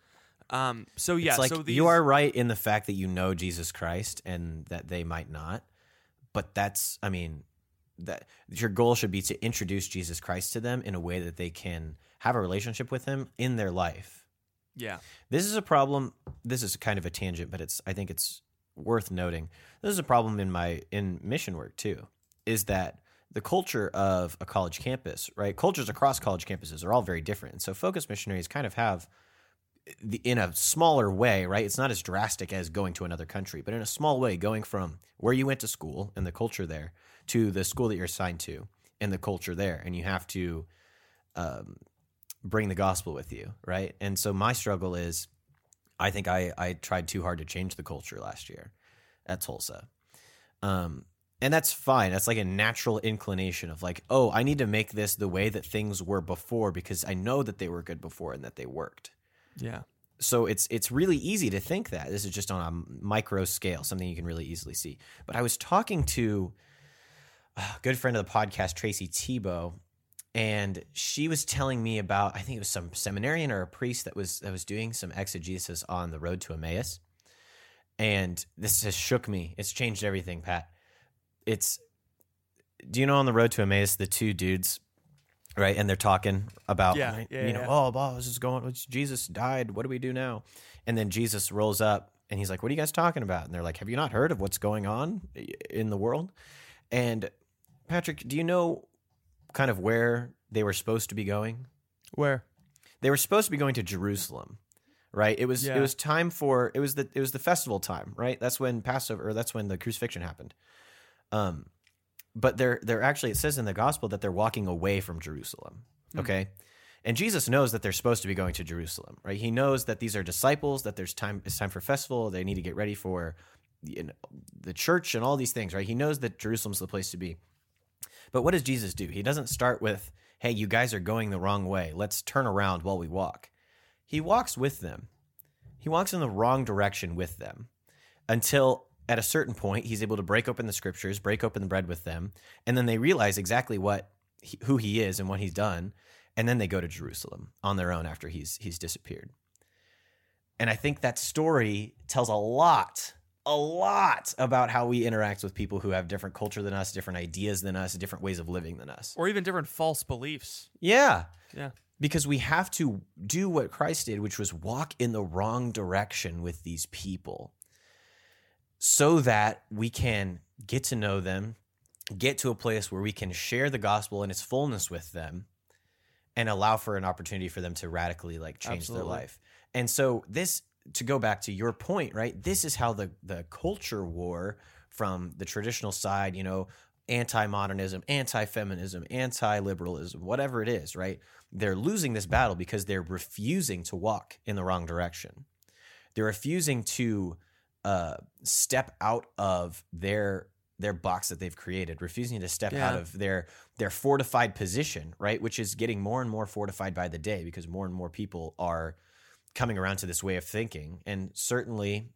Um, so yeah, it's like so these, you are right in the fact that you know Jesus Christ and that they might not. But that's I mean, that your goal should be to introduce Jesus Christ to them in a way that they can have a relationship with him in their life. yeah, This is a problem. This is kind of a tangent, but it's I think it's worth noting. This is a problem in my in mission work too. Is that the culture of a college campus, right? Cultures across college campuses are all very different. And so focus missionaries kind of have in a smaller way, right? It's not as drastic as going to another country, but in a small way, going from where you went to school and the culture there to the school that you're assigned to and the culture there, and you have to um, bring the gospel with you, right? And so my struggle is, I think I I tried too hard to change the culture last year at Tulsa, um, and that's fine. That's like a natural inclination of like, oh, I need to make this the way that things were before because I know that they were good before and that they worked yeah, so it's it's really easy to think that this is just on a micro scale, something you can really easily see. But I was talking to uh, a good friend of the podcast, Tracy Tebow, and she was telling me about I think it was some seminarian or a priest that was that was doing some exegesis on the road to Emmaus, and this has shook me. It's changed everything, Pat. It's do you know on the road to Emmaus the two dudes right? And they're talking about, Yeah, yeah, you know, yeah. oh, boss, this is going. Jesus died. What do we do now? And then Jesus rolls up and he's like, "What are you guys talking about?" And they're like, "Have you not heard of what's going on in the world?" And Patrick, do you know kind of where they were supposed to be going? where They were supposed to be going to Jerusalem, right? It was Yeah. it was time for it was the it was the festival time, right? That's when Passover or that's when the crucifixion happened. Um but they're they're actually it says in the gospel that they're walking away from Jerusalem. Hmm. Okay? And Jesus knows that they're supposed to be going to Jerusalem, right? He knows that these are disciples, that there's time it's time for festival, they need to get ready for you know, the church and all these things, right? He knows that Jerusalem's the place to be. But what does Jesus do? He doesn't start with, "Hey, you guys are going the wrong way. Let's turn around while we walk." He walks with them. He walks in the wrong direction with them. until at a certain point he's able to break open the scriptures, break open the bread with them, and then they realize exactly what he, who he is and what he's done, and then they go to Jerusalem on their own after he's he's disappeared. And I think that story tells a lot, a lot about how we interact with people who have different culture than us, different ideas than us, different ways of living than us. Or even different false beliefs. Yeah. Yeah. Because we have to do what Christ did, which was walk in the wrong direction with these people so that we can get to know them, get to a place where we can share the gospel in its fullness with them and allow for an opportunity for them to radically like change Absolutely. their life. And so this to go back to your point, right? This is how the the culture war from the traditional side, you know, anti-modernism, anti-feminism, anti-liberalism, whatever it is, right? They're losing this battle because they're refusing to walk in the wrong direction. They're refusing to uh, step out of their their box that they've created, refusing to step out of their their fortified position, right? Which is getting more and more fortified by the day because more and more people are coming around to this way of thinking. And certainly,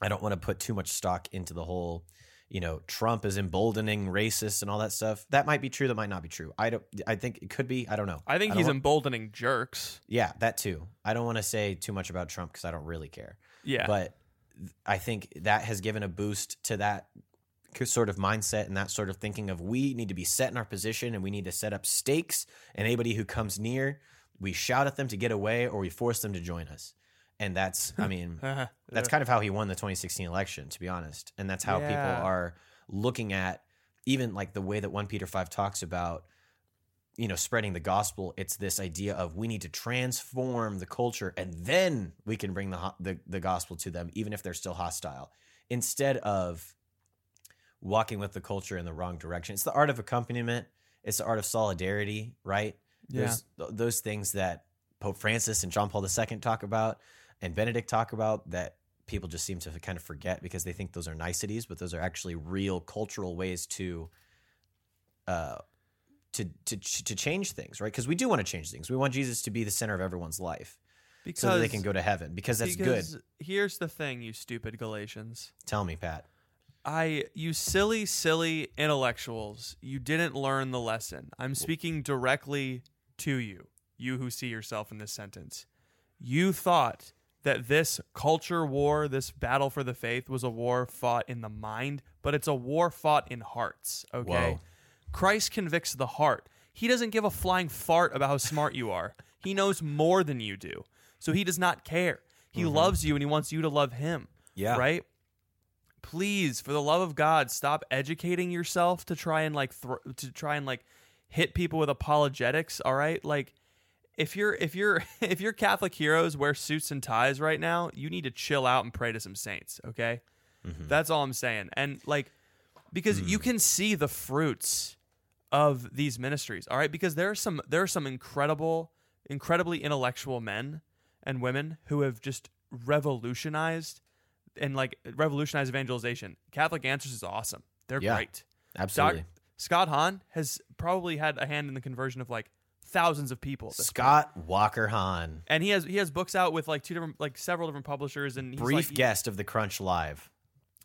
I don't want to put too much stock into the whole, you know, Trump is emboldening racists and all that stuff. That might be true. That might not be true. I don't. I think it could be. I don't know. I think don't he's want- emboldening jerks. yeah, that too. I don't want to say too much about Trump because I don't really care. Yeah. But I think that has given a boost to that sort of mindset and that sort of thinking of we need to be set in our position and we need to set up stakes. And anybody who comes near, we shout at them to get away or we force them to join us. And that's, I mean, uh-huh. that's kind of how he won the 2016 election, to be honest. And that's how Yeah. people are looking at even like the way that 1 Peter 5 talks about, you know, spreading the gospel. It's this idea of we need to transform the culture and then we can bring the, the, the gospel to them, even if they're still hostile, instead of walking with the culture in the wrong direction. It's the art of accompaniment, it's the art of solidarity, right? Yeah. There's th- those things that Pope Francis and John Paul II talk about and Benedict talk about that people just seem to kind of forget because they think those are niceties, but those are actually real cultural ways to uh to to to change things, right? Because we do want to change things. We want Jesus to be the center of everyone's life because so that they can go to heaven because that's good. Here's the thing, you stupid Galatians. Tell me, Pat. I, you silly, silly intellectuals, you didn't learn the lesson. I'm speaking directly to you, you who see yourself in this sentence. You thought that this culture war, this battle for the faith, was a war fought in the mind, but it's a war fought in hearts, okay? Whoa. Christ convicts the heart. He doesn't give a flying fart about how smart you are. He knows more than you do. So he does not care. He mm-hmm. loves you and he wants you to love him. Yeah. Right? Please, for the love of God, stop educating yourself to try and like thr to try and like hit people with apologetics, all right? Like if you're if you're if your Catholic heroes wear suits and ties right now, you need to chill out and pray to some saints, okay? Mm-hmm. That's all I'm saying. And like because you mm. can see the fruits of these ministries, all right? Because there are some there are some incredible incredibly intellectual men and women who have just revolutionized and like revolutionized evangelization. Catholic Answers is awesome. They're Yeah. great. Absolutely. Doc, Scott Hahn has probably had a hand in the conversion of like thousands of people. this point. Scott Walker Hahn, and he has he has books out with like two different like several different publishers and he's brief like, guest of the Crunch Live.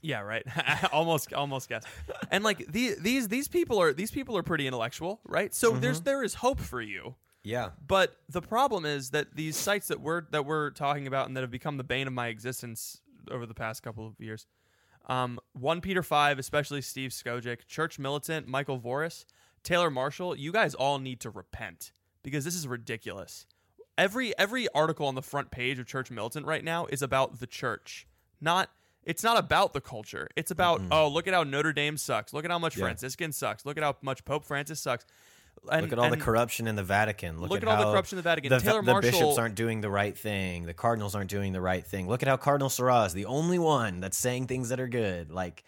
Yeah, right. almost almost guess. And like the, these these people are these people are pretty intellectual, right? So Mm-hmm. there's there is hope for you. Yeah. But the problem is that these sites that we're that we're talking about and that have become the bane of my existence over the past couple of years, um, one Peter five, especially Steve Skojec, Church Militant, Michael Voris, Taylor Marshall, you guys all need to repent because this is ridiculous. Every every article on the front page of Church Militant right now is about the church, not. It's not about the culture. It's about oh, look at how Notre Dame sucks. Look at how much Yeah. Franciscan sucks. Look at how much Pope Francis sucks. And, Look at all the corruption in the Vatican. Look, Look at, at all the corruption in the Vatican. The, Taylor the Marshall- bishops aren't doing the right thing. The cardinals aren't doing the right thing. Look at how Cardinal Sarah is the only one that's saying things that are good. Like,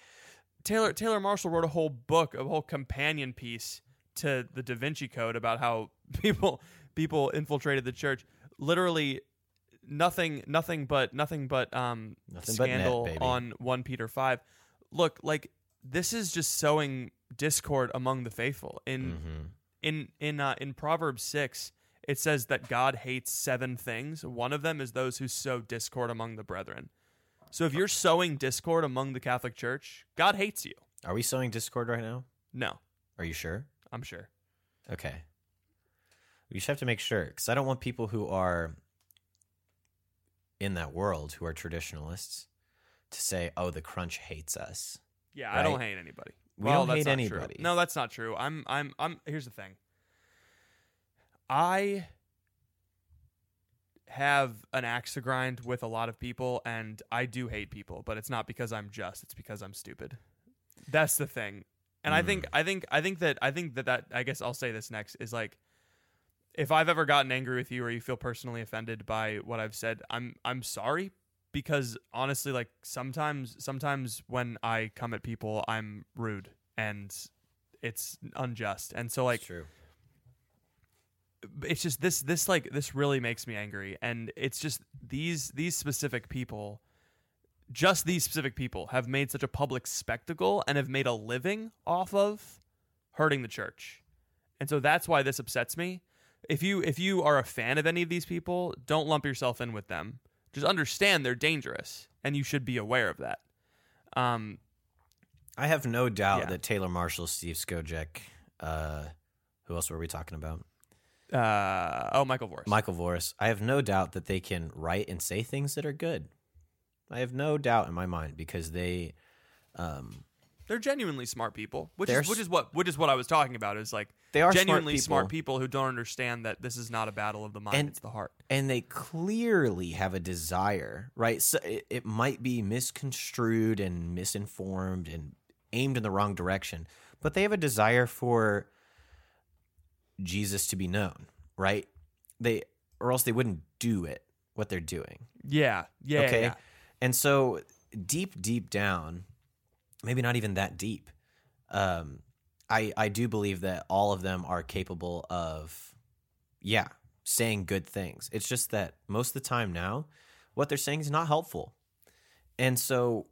Taylor Taylor Marshall wrote a whole book, a whole companion piece to the Da Vinci Code about how people people infiltrated the church. Literally nothing nothing but nothing but um Nothing but net, scandal on 1 Peter 5. Look, like this is just sowing discord among the faithful. In mhm. in in uh, in Proverbs 6 it says that God hates seven things. One of them is those who sow discord among the brethren. So if you're sowing discord among the Catholic Church, God hates you. Are we sowing discord right now? No, Are you sure? I'm sure. Okay. We just have to make sure because I don't want people who are in that world who are traditionalists to say, "Oh, the crunch hates us." Yeah, I don't hate anybody. We well, don't hate anybody. True. No, that's not true. I'm I'm I'm here's the thing. I have an axe to grind with a lot of people and I do hate people, but it's not because I'm just, it's because I'm stupid. That's the thing. And I think hmm. I think I think that I think that that I guess I'll say this next is like if I've ever gotten angry with you or you feel personally offended by what I've said, I'm I'm sorry because honestly like sometimes sometimes when I come at people I'm rude and it's unjust. And so like It's true. it's just this this like this really makes me angry and it's just these these specific people just these specific people have made such a public spectacle and have made a living off of hurting the church and so that's why this upsets me if you if you are a fan of any of these people don't lump yourself in with them just understand they're dangerous and you should be aware of that um I have no doubt Yeah. that Taylor Marshall, Steve Skojec, uh, who else were we talking about? uh oh michael Voris. Michael Voris. I have no doubt that they can write and say things that are good. I have no doubt in my mind because they, um, they're genuinely smart people, which is which is what which is what I was talking about. Is like they are genuinely smart smart people, people. who don't understand that this is not a battle of the mind; And- it's the heart. and they clearly have a desire, right? So it, it might be misconstrued and misinformed and aimed in the wrong direction, but they have a desire for Jesus to be known, right? They or else they wouldn't do it what they're doing. Yeah, yeah, okay. yeah. And so deep, deep down, maybe not even that deep, um, I I do believe that all of them are capable of, yeah, saying good things. It's just that most of the time now, what they're saying is not helpful, and so.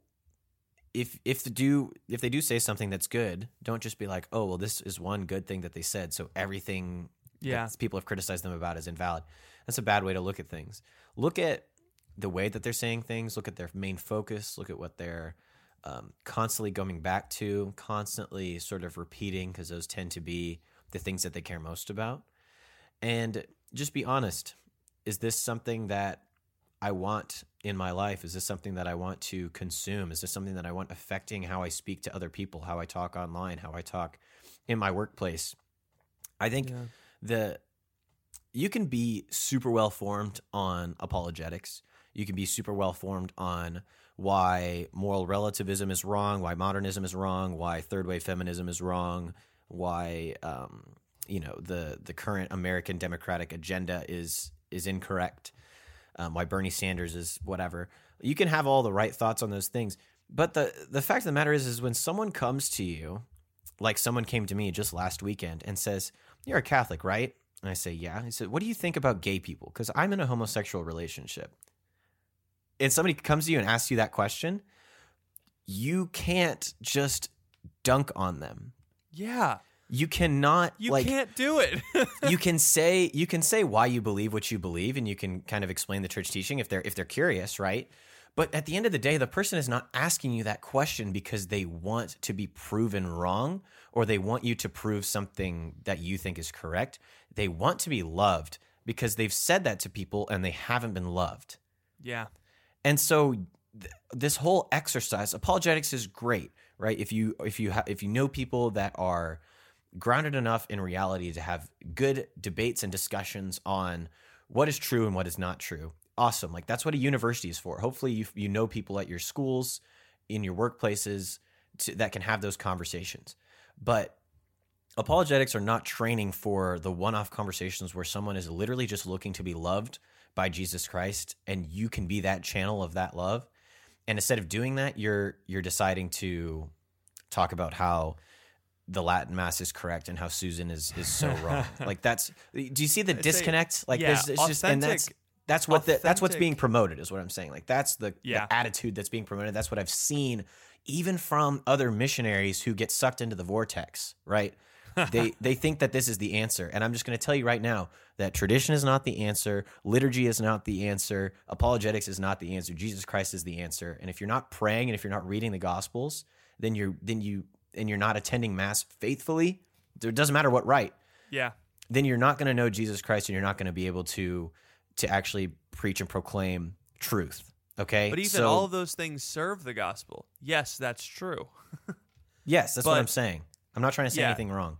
If if they do if they do say something that's good, don't just be like, oh well, this is one good thing that they said, so everything Yeah. that people have criticized them about is invalid. That's a bad way to look at things. Look at the way that they're saying things. Look at their main focus. Look at what they're um, constantly going back to, constantly sort of repeating, because those tend to be the things that they care most about. And just be honest. Is this something that I want in my life? Is this something that I want to consume? Is this something that I want affecting how I speak to other people, how I talk online, how I talk in my workplace? I think Yeah. the you can be super well formed on apologetics. You can be super well formed on why moral relativism is wrong, why modernism is wrong, why third wave feminism is wrong, why um, you know the the current American democratic agenda is is incorrect, um, why Bernie Sanders is whatever. You can have all the right thoughts on those things, but the the fact of the matter is, is when someone comes to you, like someone came to me just last weekend and says, "You're a Catholic, right?" And I say, "Yeah." He said, "What do you think about gay people?" Because I'm in a homosexual relationship. And somebody comes to you and asks you that question, you can't just dunk on them. Yeah. You cannot You like can't do it. you can say you can say why you believe what you believe and you can kind of explain the church teaching if they're if they're curious right but at the end of the day the person is not asking you that question because they want to be proven wrong or they want you to prove something that you think is correct they want to be loved because they've said that to people and they haven't been loved yeah. And so th- this whole exercise apologetics is great right? If you if you ha- if you know people that are grounded enough in reality to have good debates and discussions on what is true and what is not true awesome. Like that's what a university is for. Hopefully you you know people at your schools in your workplaces to, that can have those conversations. But apologetics are not training for the one-off conversations where someone is literally just looking to be loved by Jesus Christ and you can be that channel of that love. And instead of doing that you're you're deciding to talk about how the Latin mass is correct and how Susan is is so wrong. Like that's do you see the disconnect? Like yeah, there's it's just and that's that's what the, that's what's being promoted is what I'm saying. Like that's the, Yeah. the attitude that's being promoted. That's what I've seen even from other missionaries who get sucked into the vortex right they they think that this is the answer, and I'm just going to tell you right now that tradition is not the answer, liturgy is not the answer, apologetics is not the answer. Jesus Christ is the answer. And if you're not praying and if you're not reading the Gospels, then you're then you and you're not attending Mass faithfully. It doesn't matter what rite. Yeah. Then you're not going to know Jesus Christ, and you're not going to be able to to actually preach and proclaim truth. Okay, But even So- all of those things serve the gospel. Yes, that's true. yes, that's what I'm saying. I'm not trying to say Yeah. anything wrong.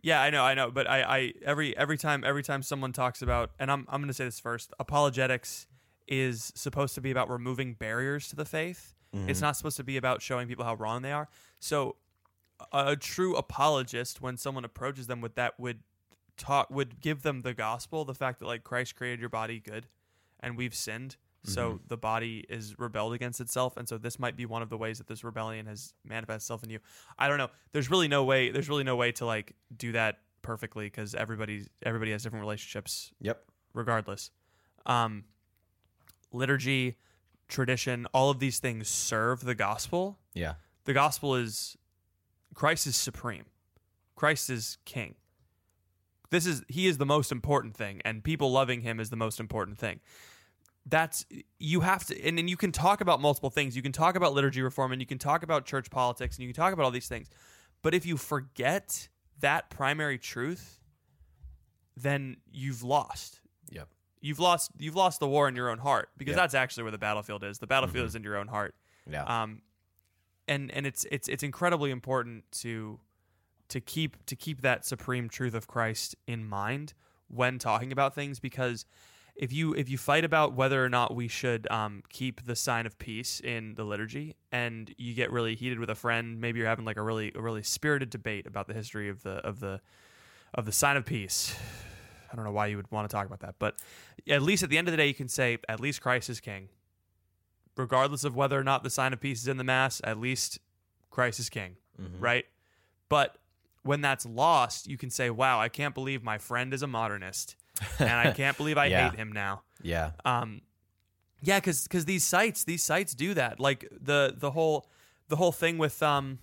Yeah, I know, I know, but I, I every every time every time someone talks about, and I'm I'm going to say this first, apologetics is supposed to be about removing barriers to the faith. Mm-hmm. It's not supposed to be about showing people how wrong they are. So, a, a true apologist, when someone approaches them with that, would talk would give them the gospel, the fact that like Christ created your body good, and we've sinned, so the body is rebelled against itself, and so this might be one of the ways that this rebellion has manifested itself in you. I don't know. There's really no way. There's really no way to like do that perfectly because everybody everybody has different relationships Yep. regardless. Um, liturgy, tradition, all of these things serve the gospel. Yeah. The gospel is Christ is supreme. Christ is king. This is he is the most important thing, and people loving him is the most important thing. That's you have to, and, then you can talk about multiple things. You can talk about liturgy reform, and you can talk about church politics, and you can talk about all these things. But if you forget that primary truth, then you've lost Yep. you've lost you've lost the war in your own heart because Yep. that's actually where the battlefield is. The battlefield is in your own heart. Yeah. Um, and and it's it's it's incredibly important to to keep to keep that supreme truth of Christ in mind when talking about things because if you if you fight about whether or not we should um, keep the sign of peace in the liturgy and you get really heated with a friend maybe you're having like a really a really spirited debate about the history of the of the of the sign of peace I don't know why you would want to talk about that, but at least at the end of the day, you can say, at least Christ is king. Regardless of whether or not the sign of peace is in the Mass, at least Christ is king, Mhm. right? But when that's lost, you can say, wow, I can't believe my friend is a modernist. And I can't believe I Yeah. hate him now. Yeah. Um, yeah, because because these sites these sites do that. Like the the whole the whole thing with um,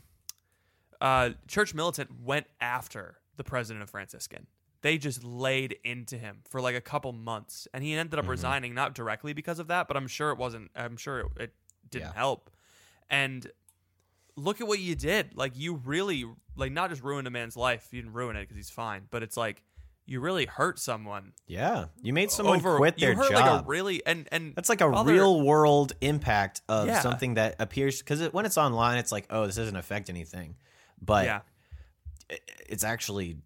uh, Church Militant went after the president of Franciscan. They just laid into him for like a couple months, and he ended up resigning not directly because of that, but I'm sure it wasn't. I'm sure it, it didn't Yeah. help. And look at what you did. Like you really like not just ruined a man's life. You didn't ruin it because he's fine, but it's like you really hurt someone Yeah. You made someone over quit their you hurt job. like a really and and That's like a real world impact of Yeah. something that appears because it, when it's online, it's like, oh, this doesn't affect anything, but yeah. it, it's actually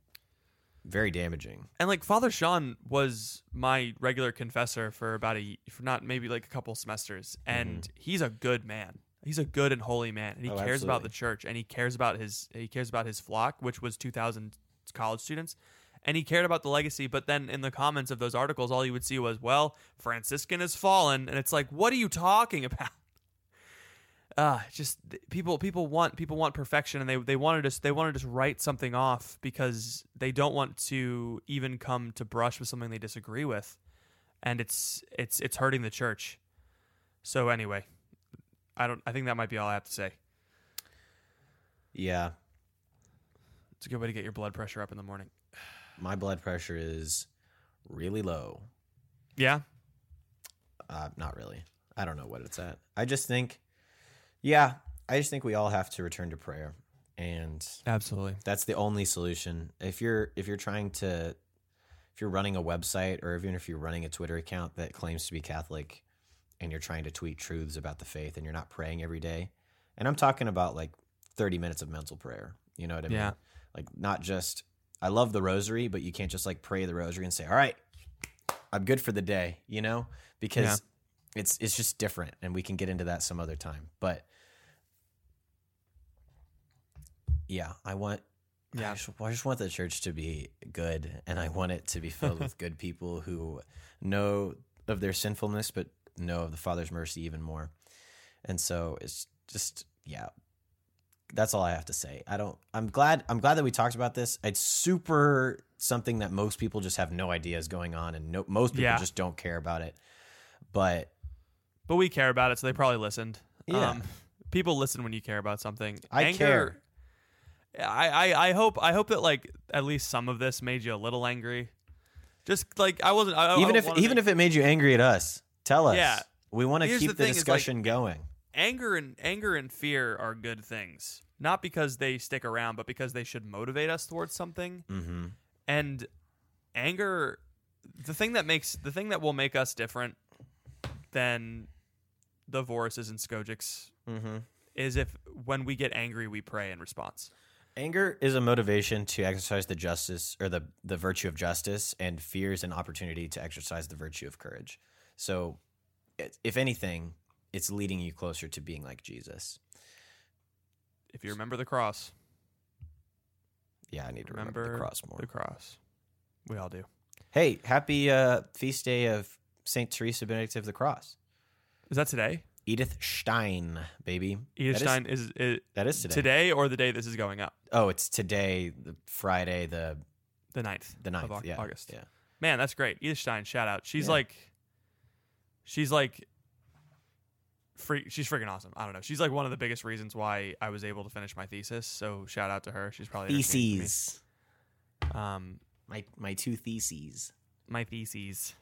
very damaging. And like Father Sean was my regular confessor for about a for not maybe like a couple semesters, and mm-hmm. he's a good man. He's a good and holy man, and he Oh, cares about the church, and he cares about his he cares about his flock, which was two thousand college students, and he cared about the legacy. But then in the comments of those articles, all you would see was, "Well, Franciscan has fallen," and it's like, what are you talking about? uh just people people want people want perfection and they they want to just they want to just write something off because they don't want to even come to brush with something they disagree with and it's it's it's hurting the church so anyway i don't i think that might be all i have to say Yeah. it's a good way to get your blood pressure up in the morning My blood pressure is really low. yeah Uh, not really. I don't know what it's at. I just think, yeah, I just think we all have to return to prayer, and absolutely that's the only solution. If you're if you're trying to, if you're running a website or even if you're running a Twitter account that claims to be Catholic, and you're trying to tweet truths about the faith, and you're not praying every day, and I'm talking about like 30 minutes of mental prayer. You know what I mean? Yeah. Like not just I love the rosary, but you can't just like pray the rosary and say, "All right, I'm good for the day," you know? Because Yeah. it's it's just different and we can get into that some other time. But yeah, I want Yeah. I just, I just want the church to be good and I want it to be filled with good people who know of their sinfulness but know of the Father's mercy even more. And so it's just yeah, that's all I have to say. I don't. I'm glad. I'm glad that we talked about this. It's super something that most people just have no idea is going on, and no, most people Yeah. just don't care about it. But but we care about it so they probably listened Yeah. um people listen when you care about something I anger care. I, I I hope I hope that like at least some of this made you a little angry. Just like I wasn't. I, even I if even if it made you angry at us, tell us. Yeah. we want to keep the the, is, like- discussion going. Anger and anger and fear are good things, not because they stick around, but because they should motivate us towards something. Mm-hmm. And anger, the thing that makes the thing that will make us different than the Voruses and Skojecs Mm-hmm. is if when we get angry, we pray in response. Anger is a motivation to exercise the justice or the the virtue of justice, and fear is an opportunity to exercise the virtue of courage. So, if anything, it's leading you closer to being like Jesus. If you remember the cross, Yeah, I need to remember, remember the cross more. the cross. We all do. Hey, happy uh, feast day of Saint Teresa Benedict of the Cross. Is that today? Edith Stein, baby. Edith That Stein is, is That is today. today. or the day this is going up? Oh, it's today, the Friday, the The 9th. the 9th. of Au- yeah, August. Yeah. Man, that's great. Edith Stein, shout out. She's Yeah. like, she's like, free, she's freaking awesome. I don't know. She's like one of the biggest reasons why I was able to finish my thesis. So shout out to her. She's probably. Theses. Um, My my two theses. my theses.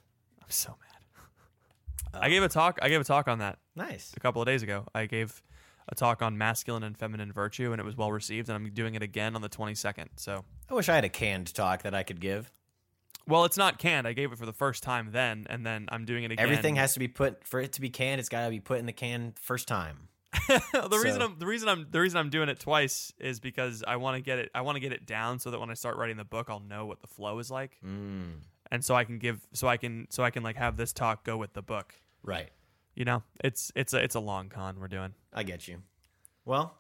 I'm so mad. Uh, I gave a talk. I gave a talk on that Nice. a couple of days ago. I gave a talk on masculine and feminine virtue, and it was well received. And I'm doing it again on the 22nd. So, I wish I had a canned talk that I could give. Well, it's not canned. I gave it for the first time then, and then I'm doing it again. Everything has to be put for it to be canned. It's got to be put in the can first time. the reason I'm the reason I'm the reason I'm doing it twice is because I want to get it I want to get it down so that when I start writing the book I'll know what the flow is like Mm, and so I can give so I can so I can like have this talk go with the book. right. You know, it's it's a it's a long con we're doing. I get you. Well,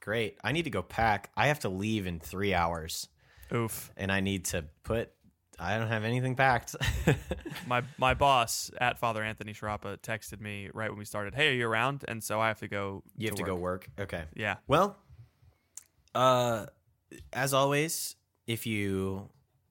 great. I need to go pack. I have to leave in three hours, Oof. and I need to put. I don't have anything packed. My my boss at Father Anthony Sharapa texted me right when we started. Hey, are you around? And so I have to go. you have to, go work. Okay. Yeah. Well, uh, as always, if you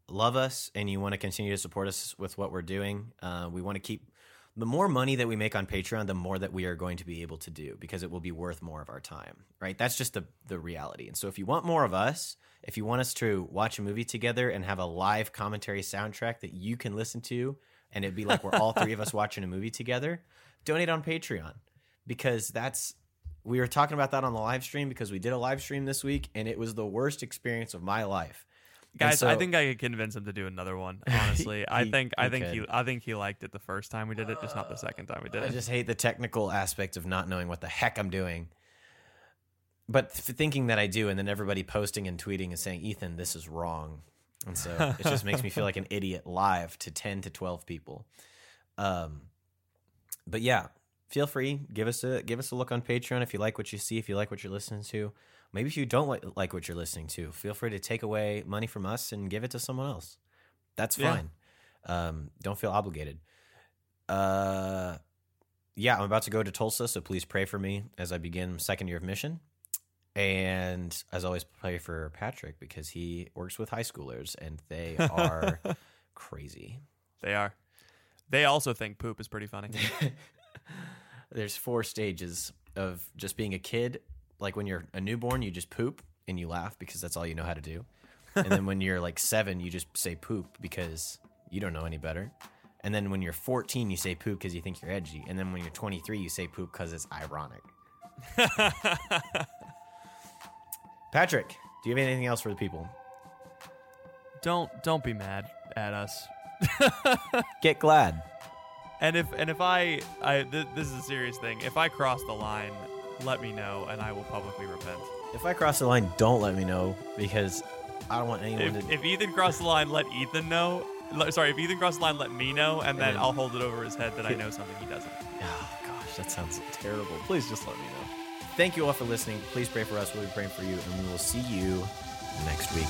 love us and you want to continue to support us with what we're doing, uh, we want to keep the more money that we make on Patreon, the more that we are going to be able to do because it will be worth more of our time, right? That's just the the reality. And so, if you want more of us, if you want us to watch a movie together and have a live commentary soundtrack that you can listen to, and it'd be like we're all three of us watching a movie together, donate on Patreon because that's we were talking about that on the live stream because we did a live stream this week and it was the worst experience of my life. Guys, I think I could convince him to do another one. Honestly, I think I he think he. I think he liked it the first time we did it, just not the second time we did it. I just hate the technical aspect of not knowing what the heck I'm doing. But th- thinking that I do, and then everybody posting and tweeting and saying, Ethan, this is wrong. And so it just makes me feel like an idiot live to 10 to 12 people. Um, but yeah, feel free. Give us a give us a look on Patreon if you like what you see, if you like what you're listening to. Maybe if you don't like, like what you're listening to, feel free to take away money from us and give it to someone else. That's Yeah. fine. Um, don't feel obligated. Uh, yeah, I'm about to go to Tulsa, so please pray for me as I begin second year of mission. And as always, pray for Patrick because he works with high schoolers and they are crazy. They are. They also think poop is pretty funny. There's four stages of just being a kid. Like when you're a newborn, you just poop and you laugh because that's all you know how to do. And then when you're like seven, you just say poop because you don't know any better. And then when you're 14, you say poop because you think you're edgy. And then when you're 23, you say poop because it's ironic. Patrick, do you have anything else for the people? don't don't be mad at us. Get glad. And if and if I I th- this is a serious thing. If I cross the line, let me know and I will publicly repent. If I cross the line, don't let me know because I don't want anyone If, to. if Ethan crossed the line, let Ethan know. Sorry, if Ethan crossed the line, let me know, and then then- I'll hold it over his head that I know something he doesn't. Oh gosh, that sounds terrible. Please just let me know. Thank you all for listening. Please pray for us. We'll be praying for you, and we will see you next week.